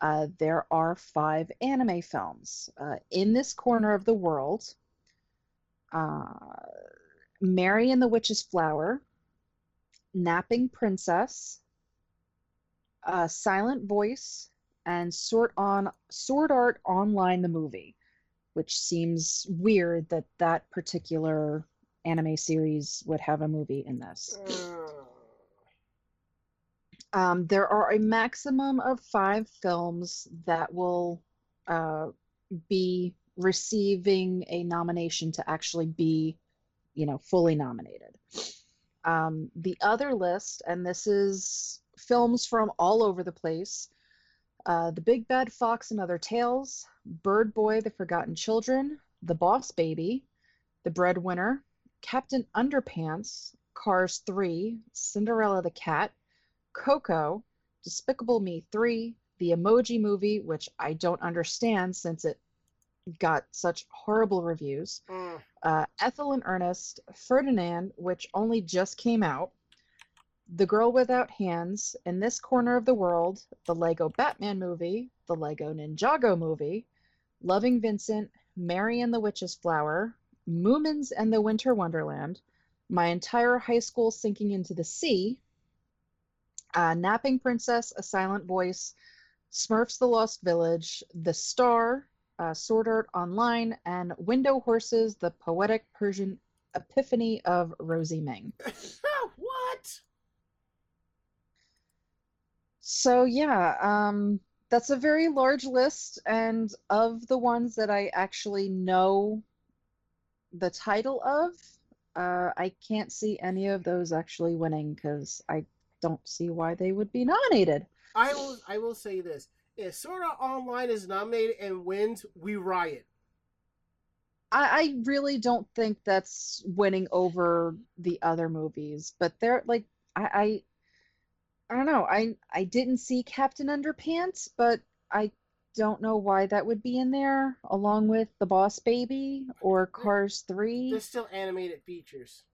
uh, there are five anime films. Uh, in this corner of the world, uh, Mary and the Witch's Flower, Napping Princess, uh, Silent Voice and Sword on Sword Art Online the movie, which seems weird that that particular anime series would have a movie in this. Um, there are a maximum of five films that will uh, be receiving a nomination to actually be, you know, fully nominated. Um, the other list, and this is films from all over the place uh, The Big Bad Fox and Other Tales, Bird Boy, The Forgotten Children, The Boss Baby, The Breadwinner, Captain Underpants, Cars 3, Cinderella the Cat, Coco, Despicable Me 3, The Emoji Movie, which I don't understand since it got such horrible reviews, mm, uh, Ethel and Ernest, Ferdinand, which only just came out, The Girl Without Hands, In This Corner of the World, the Lego Batman movie, the Lego Ninjago movie, Loving Vincent, Mary and the Witch's Flower, Moomins and the Winter Wonderland, My Entire High School Sinking into the Sea, uh, Napping Princess, A Silent Voice, Smurfs the Lost Village, The Star, uh, Sword Art Online, and Window Horses, The Poetic Persian Epiphany of Rosie Ming. (laughs) what? So yeah, um, that's a very large list, and of the ones that I actually know the title of, uh, I can't see any of those actually winning because I don't see why they would be nominated. I will. I will say this: if Sword Art Online is nominated and wins, we riot. I, I really don't think that's winning over the other movies, but they're like I, I I don't know. I I didn't see Captain Underpants, but I don't know why that would be in there along with The Boss Baby or Cars 3. There's still animated features.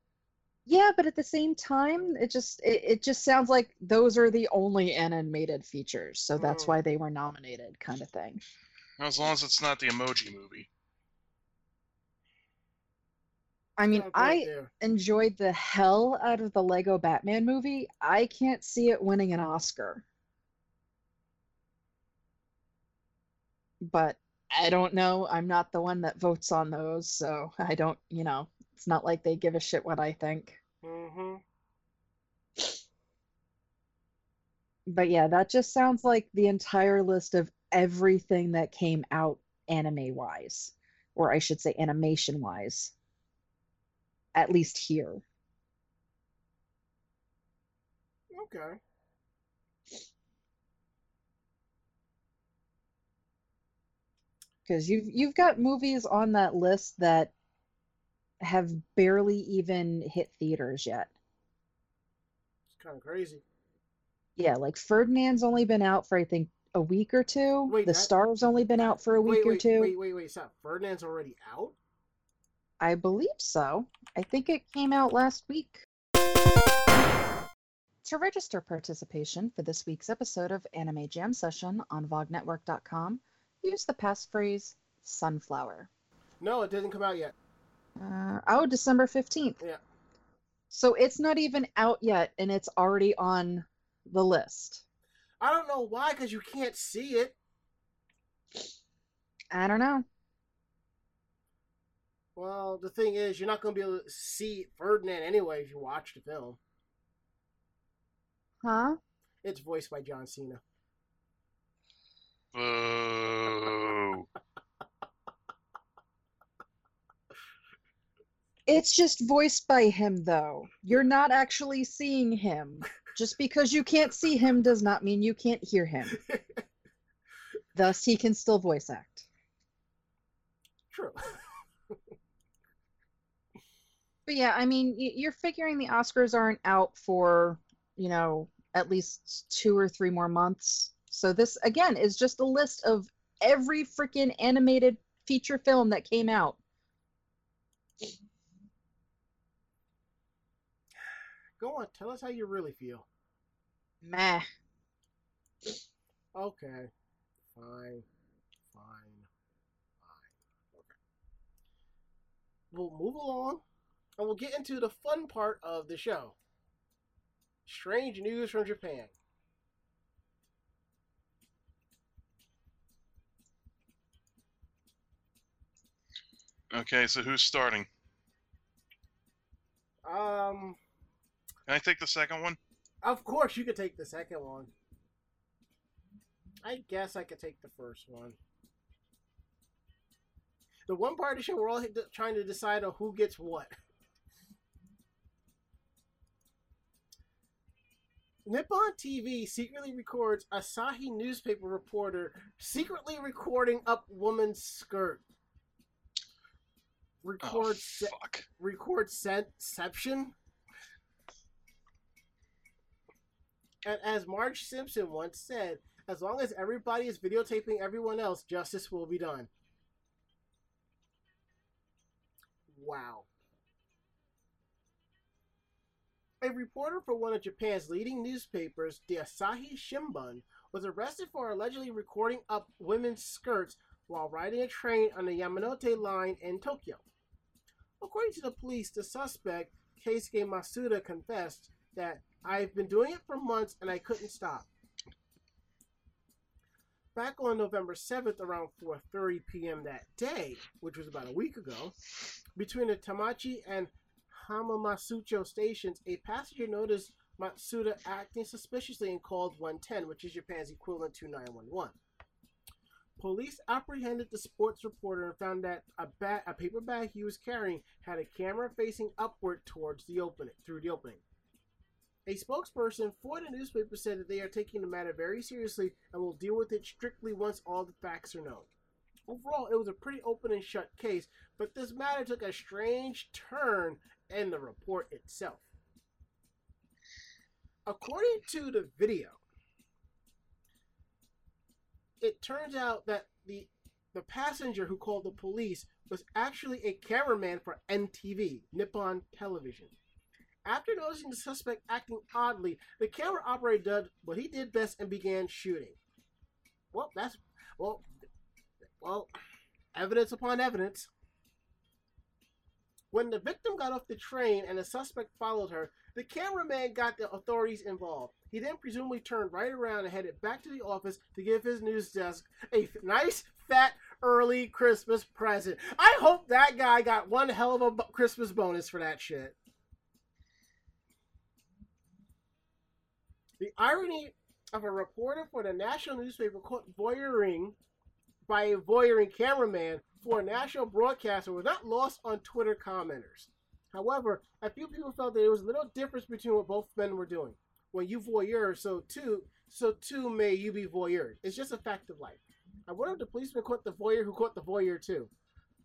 Yeah, but at the same time, it just it, it just sounds like those are the only animated features, so that's Mm. why they were nominated kind of thing. As long as it's not the emoji movie. I mean, right I there. enjoyed the hell out of the Lego Batman movie. I can't see it winning an Oscar. But I don't know. I'm not the one that votes on those, so I don't, you know, it's not like they give a shit what I think. Mm-hmm. But yeah, that just sounds like the entire list of everything that came out anime wise, or I should say animation wise. At least here. Okay. because you've you've got movies on that list that have barely even hit theaters yet. It's kind of crazy. Yeah, like Ferdinand's only been out for I think a week or two. Wait, the that- Star's only been out for a week wait, or wait, two. Wait, wait, wait. Stop. Ferdinand's already out. I believe so. I think it came out last week. To register participation for this week's episode of Anime Jam Session on VogNetwork.com, use the passphrase sunflower. No, it didn't come out yet. Uh, oh, December 15th. Yeah. So it's not even out yet, and it's already on the list. I don't know why, because you can't see it. I don't know. Well, the thing is, you're not going to be able to see Ferdinand anyway if you watch the film. Huh? It's voiced by John Cena. Boo. It's just voiced by him, though. You're not actually seeing him. Just because you can't see him does not mean you can't hear him. (laughs) Thus, he can still voice act. True. But yeah, I mean, you're figuring the Oscars aren't out for, you know, at least two or three more months. So this, again, is just a list of every freaking animated feature film that came out. Go on, tell us how you really feel. Meh. Okay. Fine. Fine. Fine. Okay. We'll move along and we'll get into the fun part of the show. Strange news from Japan. Okay, so who's starting? Um, can I take the second one? of course you could take the second one. I guess I could take the first one. The one part of the show we're all trying to decide on who gets what. Nippon TV secretly records Asahi newspaper reporter secretly recording up woman's skirt. Oh, Records se- fuck. record Senception. And as Marge Simpson once said, as long as everybody is videotaping everyone else, justice will be done. Wow. A reporter for one of Japan's leading newspapers, the Asahi Shimbun, was arrested for allegedly recording up women's skirts while riding a train on the Yamanote line in Tokyo. According to the police, the suspect, Keisuke Masuda, confessed that I've been doing it for months and I couldn't stop. Back on November 7th around 4:30 p.m. that day, which was about a week ago, between the Tamachi and Hamamatsucho stations, a passenger noticed Matsuda acting suspiciously and called 110, which is Japan's equivalent to 911. Police apprehended the sports reporter and found that a, ba- a paper bag he was carrying had a camera facing upward towards the opening through the opening. A spokesperson for the newspaper said that they are taking the matter very seriously and will deal with it strictly once all the facts are known. Overall, it was a pretty open and shut case, but this matter took a strange turn in the report itself. According to the video, it turns out that the the passenger who called the police was actually a cameraman for NTV, Nippon Television. After noticing the suspect acting oddly, the camera operator did what he did best and began shooting. Well, that's well, well, evidence upon evidence. When the victim got off the train and the suspect followed her, the cameraman got the authorities involved. He then presumably turned right around and headed back to the office to give his news desk a f- nice, fat, early Christmas present. I hope that guy got one hell of a b- Christmas bonus for that shit. The irony of a reporter for the national newspaper caught voyeuring by a voyeuring cameraman for a national broadcaster was not lost on Twitter commenters. However, a few people felt that there was little difference between what both men were doing. When you voyeur, so too, so too may you be voyeured. It's just a fact of life. I wonder if the policeman caught the voyeur who caught the voyeur too.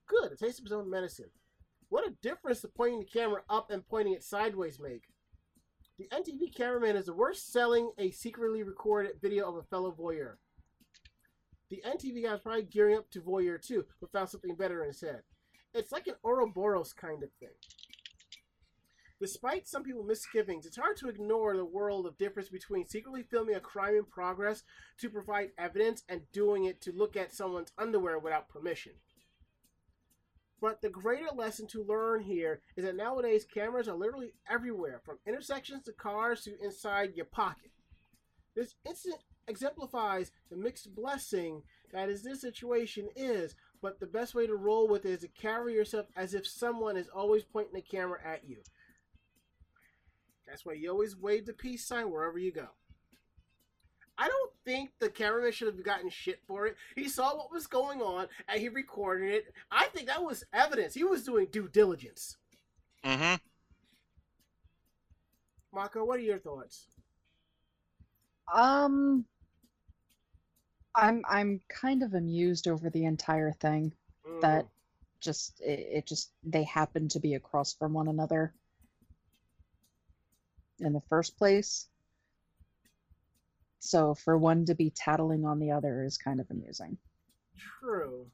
Good, a taste of his own medicine. What a difference the pointing the camera up and pointing it sideways make. The NTV cameraman is the worst selling a secretly recorded video of a fellow voyeur. The NTV guy was probably gearing up to voyeur too, but found something better instead. It's like an Ouroboros kind of thing. Despite some people's misgivings, it's hard to ignore the world of difference between secretly filming a crime in progress to provide evidence and doing it to look at someone's underwear without permission. But the greater lesson to learn here is that nowadays cameras are literally everywhere, from intersections to cars to inside your pocket. This incident exemplifies the mixed blessing that is this situation is, but the best way to roll with it is to carry yourself as if someone is always pointing the camera at you. That's why you always wave the peace sign wherever you go. I don't think the cameraman should have gotten shit for it. He saw what was going on and he recorded it. I think that was evidence. He was doing due diligence. Mm-hmm. Mako, what are your thoughts? Um, I'm I'm kind of amused over the entire thing. Mm, That just it, it just they happen to be across from one another in the first place. So for one to be tattling on the other is kind of amusing. true,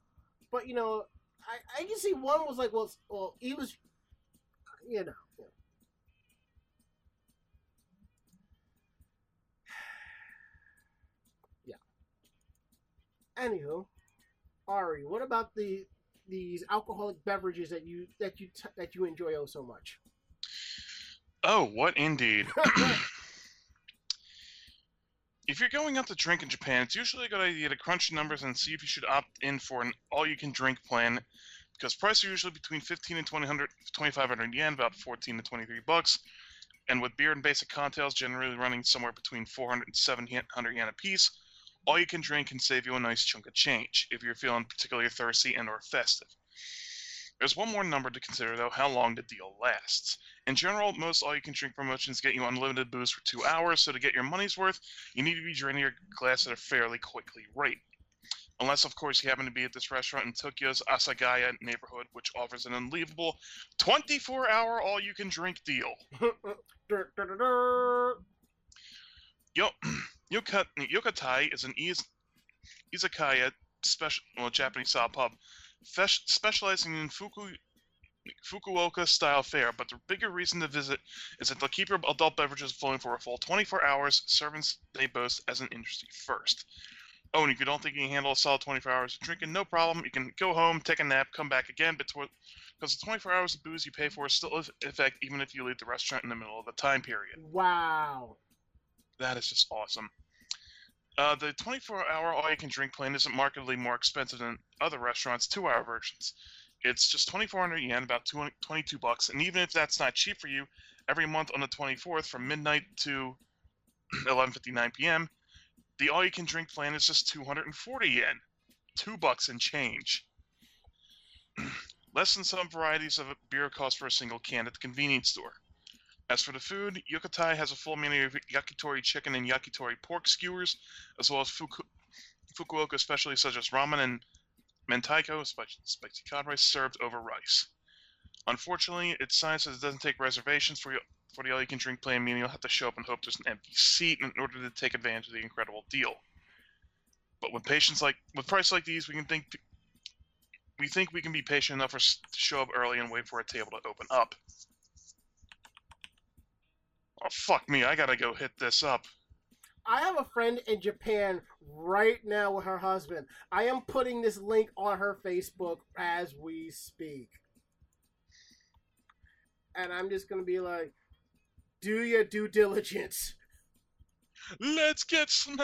but you know, I, I can see one was like, well, well, he was, you know. yeah. (sighs) Yeah. Anywho, Ari, what about the these alcoholic beverages that you that you t- that you enjoy oh so much? Oh, what indeed. (coughs) (coughs) if you're going out to drink in Japan, it's usually a good idea to crunch numbers and see if you should opt in for an all-you-can-drink plan, because prices are usually between 15 and 2,500 yen, about 14 to 23 bucks. And with beer and basic cocktails generally running somewhere between 400 and 700 yen a piece, all you can drink can save you a nice chunk of change if you're feeling particularly thirsty and or festive. There's one more number to consider though, how long the deal lasts. In general, most all-you-can-drink promotions get you unlimited booze for two hours, so to get your money's worth, you need to be draining your glass at a fairly quickly rate. Unless, of course, you happen to be at this restaurant in Tokyo's Asagaya neighborhood, which offers an unbelievable 24-hour all-you-can-drink deal. Dur, dur, dur, dur. Yo, (clears throat) Yoka, Yokatai is an iz, izakaya special, well, Japanese-style pub, fesh, specializing in Fuku, Fukuoka style fare, but the bigger reason to visit is that they'll keep your adult beverages flowing for a full 24 hours. Servants they boast as an industry first. Oh, and if you don't think you can handle a solid 24 hours of drinking, no problem. You can go home, take a nap, come back again, because the 24 hours of booze you pay for is still in effect even if you leave the restaurant in the middle of the time period. Wow. That is just awesome. Uh, the 24-hour all-you-can-drink plan isn't markedly more expensive than other restaurants' two-hour versions. It's just 2,400 yen, about 20 22 bucks, and even if that's not cheap for you, every month on the 24th from midnight to (clears throat) 11:59 p.m., the all-you-can-drink plan is just 240 yen, two bucks and change. (clears throat) Less than some varieties of beer cost for a single can at the convenience store. As for the food, Yokatai has a full menu of yakitori chicken and yakitori pork skewers, as well as Fuku- Fukuoka specialties such as ramen and mentaiko, spicy, spicy cod rice, served over rice. Unfortunately, its sign says it doesn't take reservations for, you, for the all-you-can-drink plan, meaning you'll have to show up and hope there's an empty seat in order to take advantage of the incredible deal. But with patients like with prices like these, we can think we think we can be patient enough to show up early and wait for a table to open up. Oh fuck me! I gotta go hit this up. I have a friend in Japan right now with her husband. I am putting this link on her Facebook as we speak. And I'm just to be like, do your due diligence. Let's get smashed.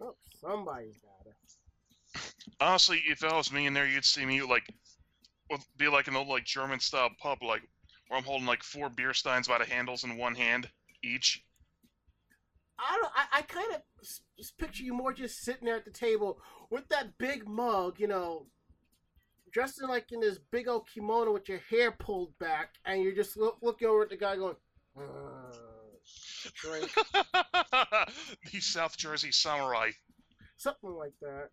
Oh, somebody's got it. Honestly, if that was me in there, you'd see me like, be like an old like German style pub, like where I'm holding like four beer steins by the handles in one hand each. I don't. I, I kind of just picture you more just sitting there at the table with that big mug, you know, dressed in like in this big old kimono with your hair pulled back, and you're just look, looking over at the guy going, uh, drink, (laughs) the South Jersey samurai, something like that.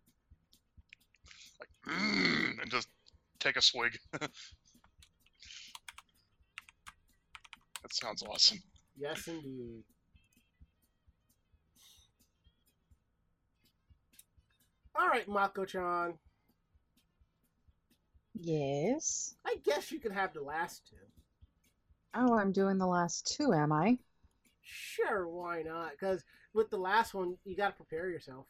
mm, and just take a swig. (laughs) that sounds awesome. Yes, indeed. All right, Mako-chan. Yes. I guess you could have the last two. Oh, I'm doing the last two, am I? Sure, why not? Because with the last one, you got to prepare yourself.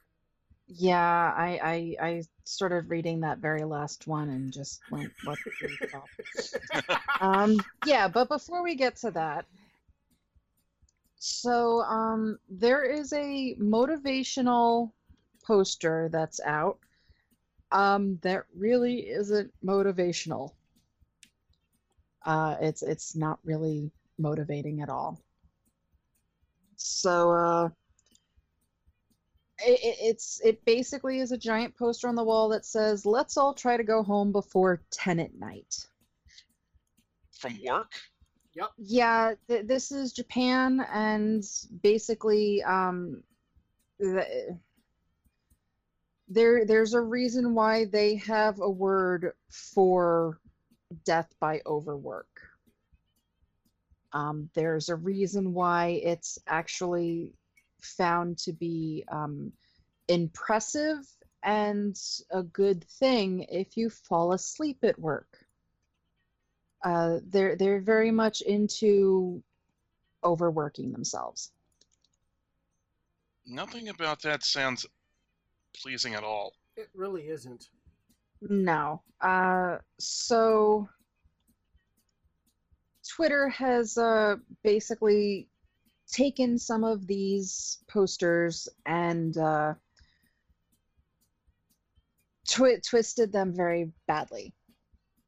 Yeah, I, I I started reading that very last one and just went, what the (laughs) um yeah but before we get to that so um there is a motivational poster that's out um that really isn't motivational. Uh it's it's not really motivating at all. So uh it, it- it's it basically is a giant poster on the wall that says let's all try to go home before 10 at night From work? Yep. yeah, th- this is Japan, and basically, um, the, there there's a reason why they have a word for death by overwork. Um, there's a reason why it's actually found to be um, impressive and a good thing if you fall asleep at work uh, they're they're very much into overworking themselves. Nothing about that sounds pleasing at all. It really isn't. No. Uh, so Twitter has uh, basically taken some of these posters and uh, twi- twisted them very badly.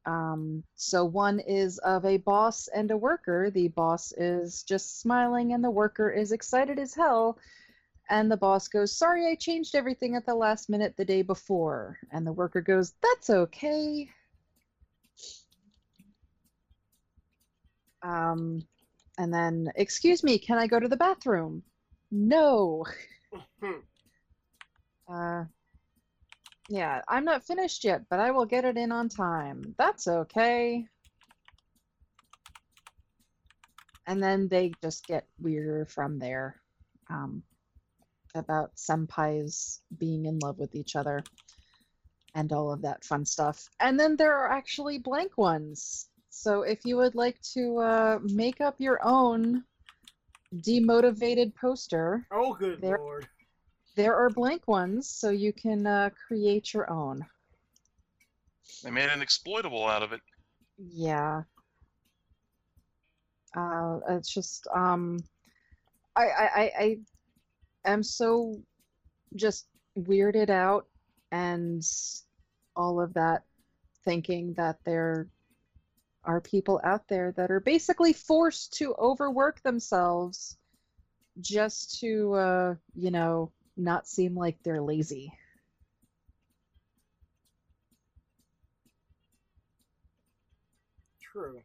Um, so one is of a boss and a worker. The boss is just smiling, and the worker is excited as hell. And the boss goes, Sorry, I changed everything at the last minute the day before. And the worker goes, That's okay. Um, and then, Excuse me, can I go to the bathroom? No. (laughs) Uh, yeah, I'm not finished yet, but I will get it in on time. That's okay. And then they just get weirder from there um, about senpais being in love with each other and all of that fun stuff. And then there are actually blank ones. So if you would like to uh, make up your own demotivated poster, oh, good There- lord. there are blank ones, so you can uh, create your own. They made an exploitable out of it. Yeah. Uh, it's just um, I I I, I am so just weirded out and all of that, thinking that there are people out there that are basically forced to overwork themselves just to uh, you know not seem like they're lazy. True.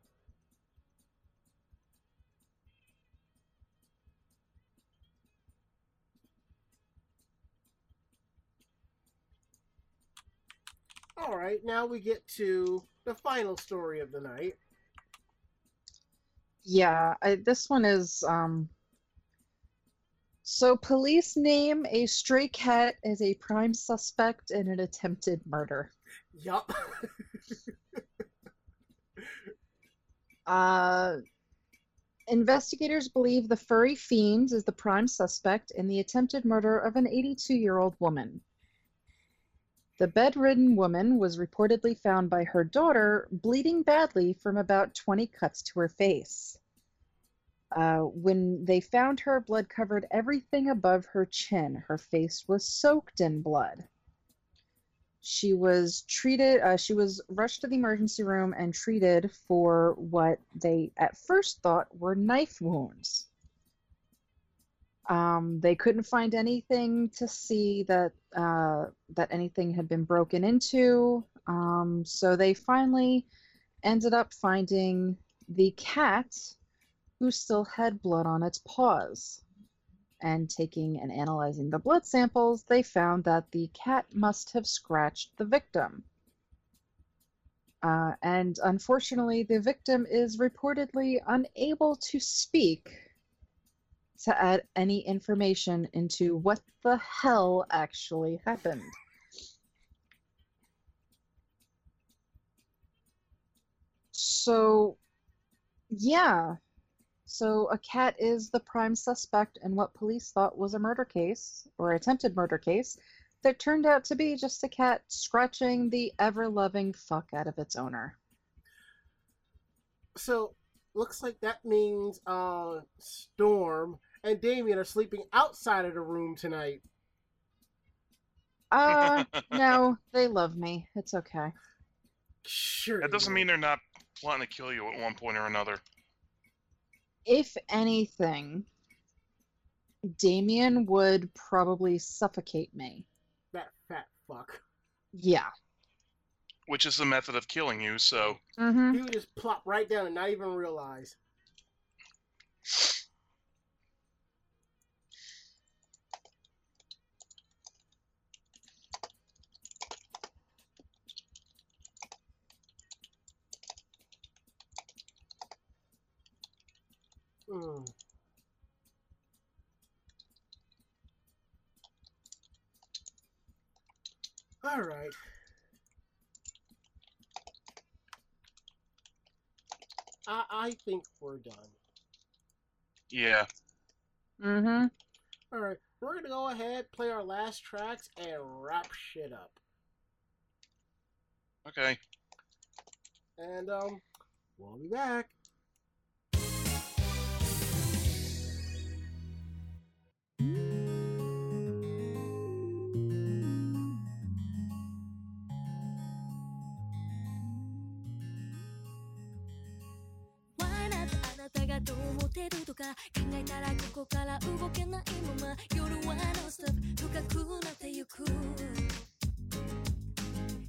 All right, now we get to the final story of the night. Yeah, I, this one is um so police name a stray cat as a prime suspect in an attempted murder. Yup. (laughs) Uh investigators believe the furry fiend is the prime suspect in the attempted murder of an 82-year-old woman. The bedridden woman was reportedly found by her daughter bleeding badly from about 20 cuts to her face. Uh, when they found her, blood covered everything above her chin. Her face was soaked in blood. She was treated, uh, she was rushed to the emergency room and treated for what they at first thought were knife wounds. Um, they couldn't find anything to see that uh, that anything had been broken into. Um, so they finally ended up finding the cat who still had blood on its paws. And taking and analyzing the blood samples, they found that the cat must have scratched the victim. Uh, and unfortunately, the victim is reportedly unable to speak to add any information into what the hell actually happened. So, yeah. So, a cat is the prime suspect in what police thought was a murder case, or attempted murder case, that turned out to be just a cat scratching the ever loving fuck out of its owner. So, looks like that means uh, Storm and Damien are sleeping outside of the room tonight. Uh, (laughs) no, they love me. It's okay. Sure. That doesn't will. mean they're not plotting to kill you at one point or another. If anything, Damien would probably suffocate me. that fat fuck. Yeah. Which is the method of killing you, so Mm-hmm. He would just plop right down and not even realize. Mm. All right. I I think we're done. yeah. Mm-hmm. All right, we're gonna go ahead, play our last tracks, and wrap shit up. Okay. And um, we'll be back. 考えたらここから動けないまま夜はノンストップ。深くなってゆく。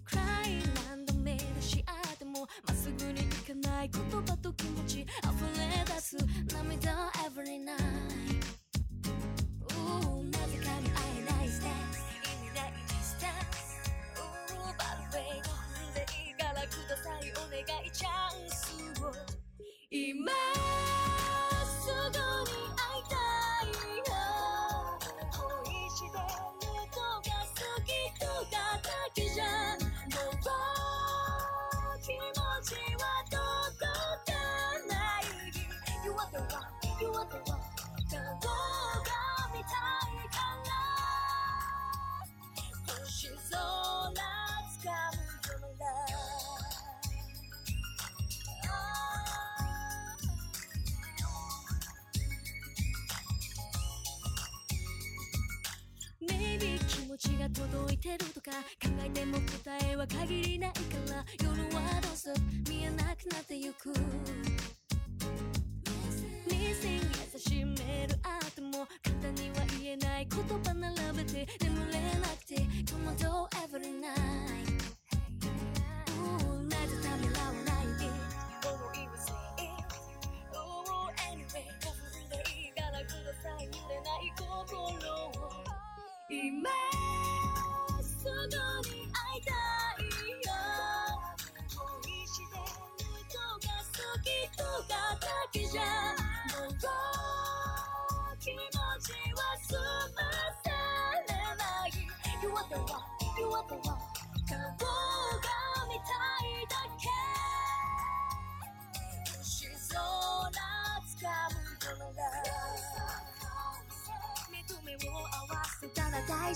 暗い何度目出し合ってもまっすぐにいかない言葉と気持ち溢れ出す。涙 every night なぜかに会えないステッ意味ないステップバルベイ飲んでいいからください。お願い。ちゃうるとか考えても答えは限りないから夜はどうぞ見えなくなってゆく。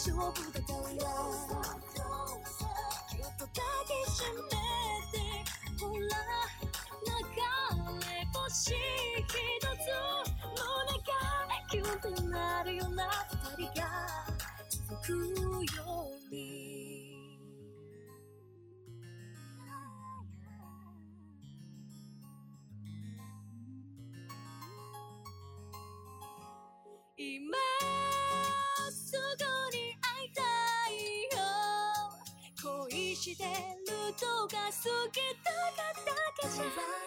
勝負だからぎゅっと抱きしめてほら流れ星ひとつ胸がキュンとなるような二人が。続くように。今過ぎたがだけじゃ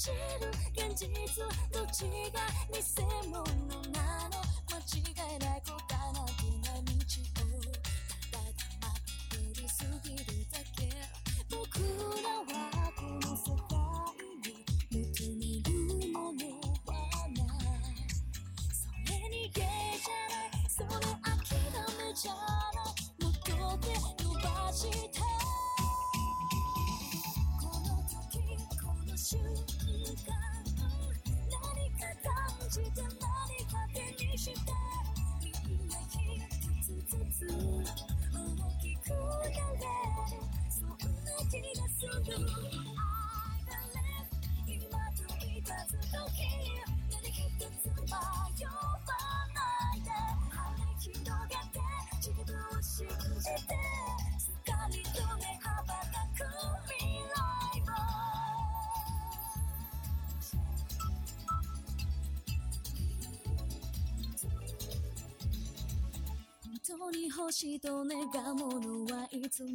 じる現実とちが見せ Did に欲しいと願うものはいつも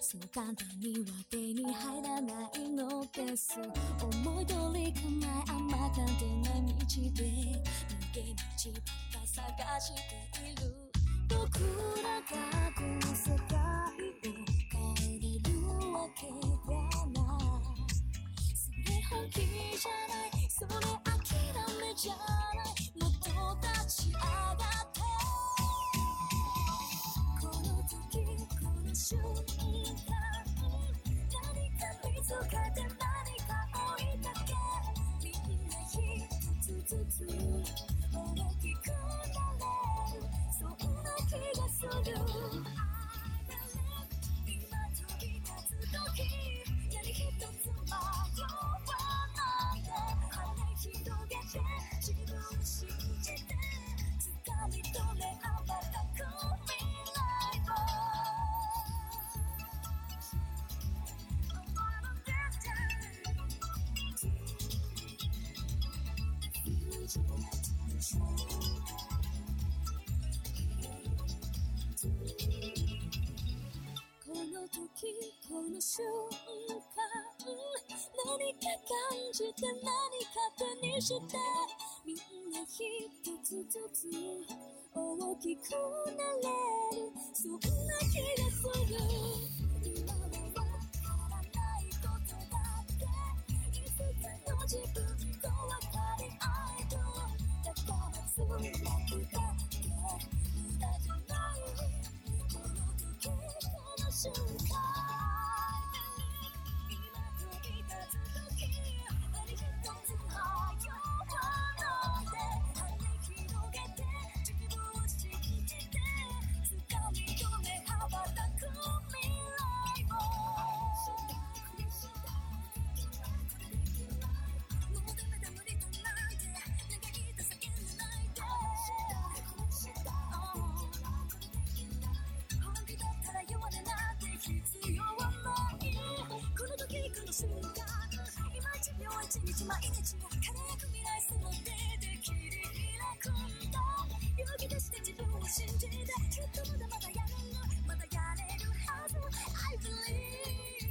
そう簡単には手に入らないのです。思い通りかないあんま簡単な道で逃げ道ばっか探している。僕ら to tweet. この時この瞬間何か感じて何か手にしてみんな一つずつ大きくなれる。そんな気がする。瞬間今一秒一日毎日輝く未来その手で切り開くんだ勇気出して自分を信じてきっとまだまだやれるまだやれるはず I believe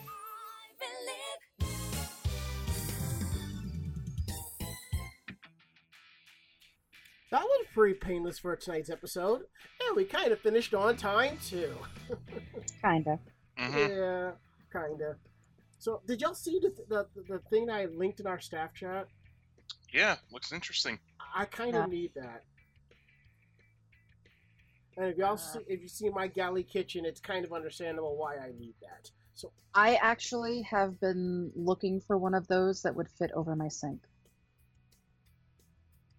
I believe That was pretty painless for tonight's episode. And we kind of finished on time, too. (laughs) Kinda. hmm Yeah, kind of. So, did y'all see the, the, the thing I linked in our staff chat? Yeah, looks interesting. I kind Yeah. of need that. And if y'all see, if you see my galley kitchen, it's kind of understandable why I need that. So, I actually have been looking for one of those that would fit over my sink.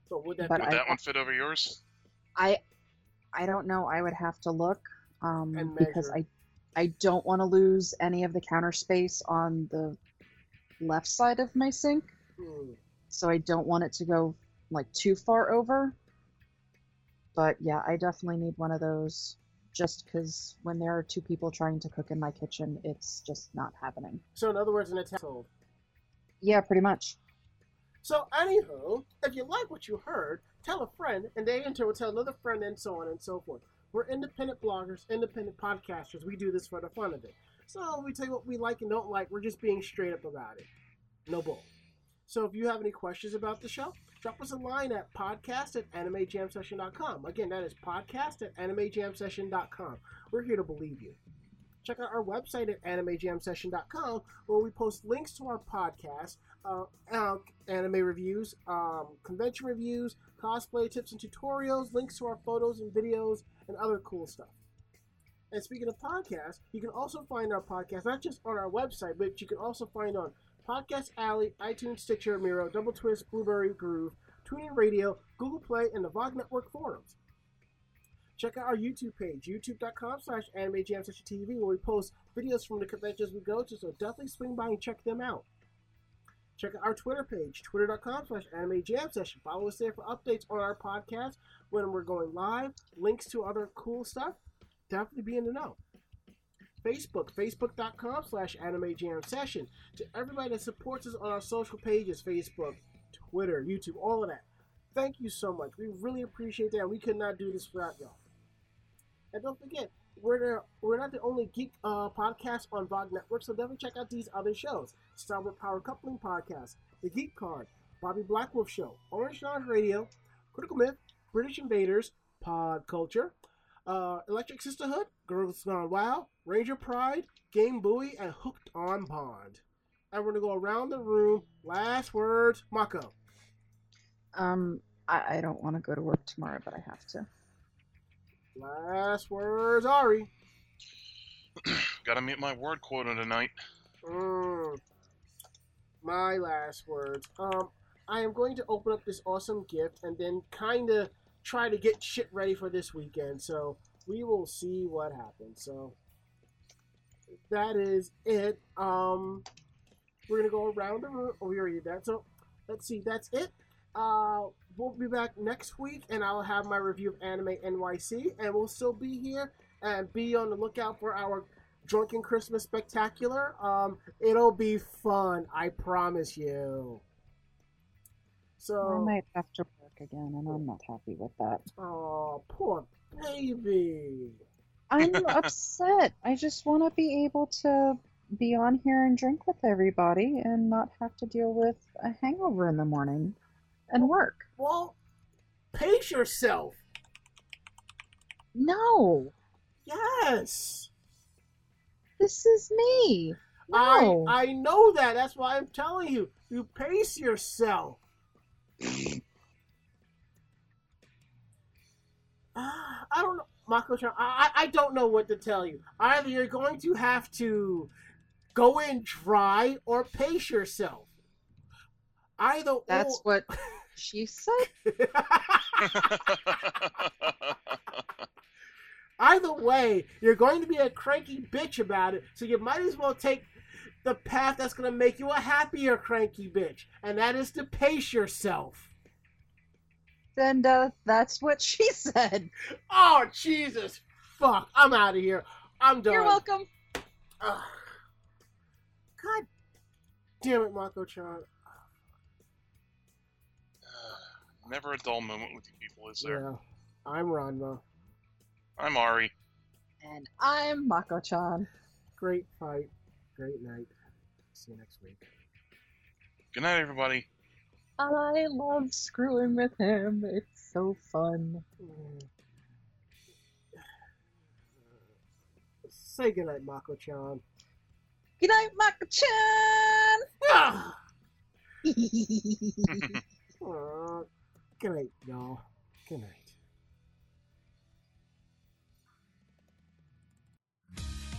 so would that But be? Would I- that one fit over yours? I I don't know. I would have to look um, And because. I I don't want to lose any of the counter space on the left side of my sink, Hmm. so I don't want it to go like too far over. But yeah, I definitely need one of those just because when there are two people trying to cook in my kitchen, it's just not happening. So, in other words, an attack. Yeah, pretty much. So, anywho, if you like what you heard, tell a friend, and they in turn will tell another friend, and so on and so forth. We're independent bloggers, independent podcasters. We do this for the fun of it. So we tell you what we like and don't like. We're just being straight up about it. No bull. So if you have any questions about the show, drop us a line at podcast at animejamsession.com. Again, that is podcast at animejamsession.com. We're here to believe you. Check out our website at animejamsession.com where we post links to our podcast, uh, uh, anime reviews, um, convention reviews, cosplay tips and tutorials, links to our photos and videos, and other cool stuff. And speaking of podcasts, you can also find our podcast not just on our website, but you can also find on Podcast Alley, iTunes, Stitcher, Miro, Double Twist, Blueberry Groove, TuneIn Radio, Google Play, and the VOG Network forums. Check out our YouTube page, youtube.com slash anime jam session TV, where we post videos from the conventions we go to, so definitely swing by and check them out. Check out our Twitter page, twitter.com slash anime jam session. Follow us there for updates on our podcast when we're going live, links to other cool stuff. Definitely be in the know. Facebook, facebook.com slash anime jam session. To everybody that supports us on our social pages, Facebook, Twitter, YouTube, all of that. Thank you so much. We really appreciate that. We could not do this without y'all. And don't forget, we're the, we're not the only geek uh, podcast on VOG Network, so definitely check out these other shows: Starboard Power Coupling Podcast, The Geek Card, Bobby Blackwolf Show, Orange Lounge Radio, Critical Myth, British Invaders, Pod Culture, uh, Electric Sisterhood, Girls Gone Wild, Ranger Pride, Game Buoy, and Hooked on Bond. And we're gonna go around the room. Last words, Mako. Um, I, I don't want to go to work tomorrow, but I have to. Last words, Ari. (clears throat) Gotta meet my word quota tonight. Mm. My last words. Um, I am going to open up this awesome gift and then kind of try to get shit ready for this weekend. So we will see what happens. So that is it. Um, we're gonna go around the room. Oh, we already did that. So let's see. That's it. Uh, we'll be back next week, and I'll have my review of Anime NYC, and we'll still be here and be on the lookout for our Drunken Christmas Spectacular. Um, it'll be fun, I promise you. So I might have to work again, and I'm not happy with that. oh, poor baby. I'm (laughs) upset. I just want to be able to be on here and drink with everybody and not have to deal with a hangover in the morning and work. Well, pace yourself. No, Yes. This is me. No. I I know that. That's why I'm telling you. You pace yourself. (sighs) Ah, I don't know, Mako. I, I I don't know what to tell you. Either you're going to have to go in dry or pace yourself. Either That's or. what she said. (laughs) (laughs) (laughs) Either way, you're going to be a cranky bitch about it, so you might as well take the path that's going to make you a happier cranky bitch, and that is to pace yourself. And uh, that's what she (laughs) said. Oh, Jesus. Fuck. I'm out of here. I'm done. You're welcome. Ugh. God damn it, Mako chan. Never a dull moment with you people, is there? Yeah. I'm Ranma. I'm Ari. And I'm Mako-chan. Great fight. Great night. See you next week. Good night, everybody. I love screwing with him. It's so fun. Mm. (sighs) Say goodnight, Mako chan. Good night, Mako-chan! Ah! (laughs) Good night, y'all. Good night.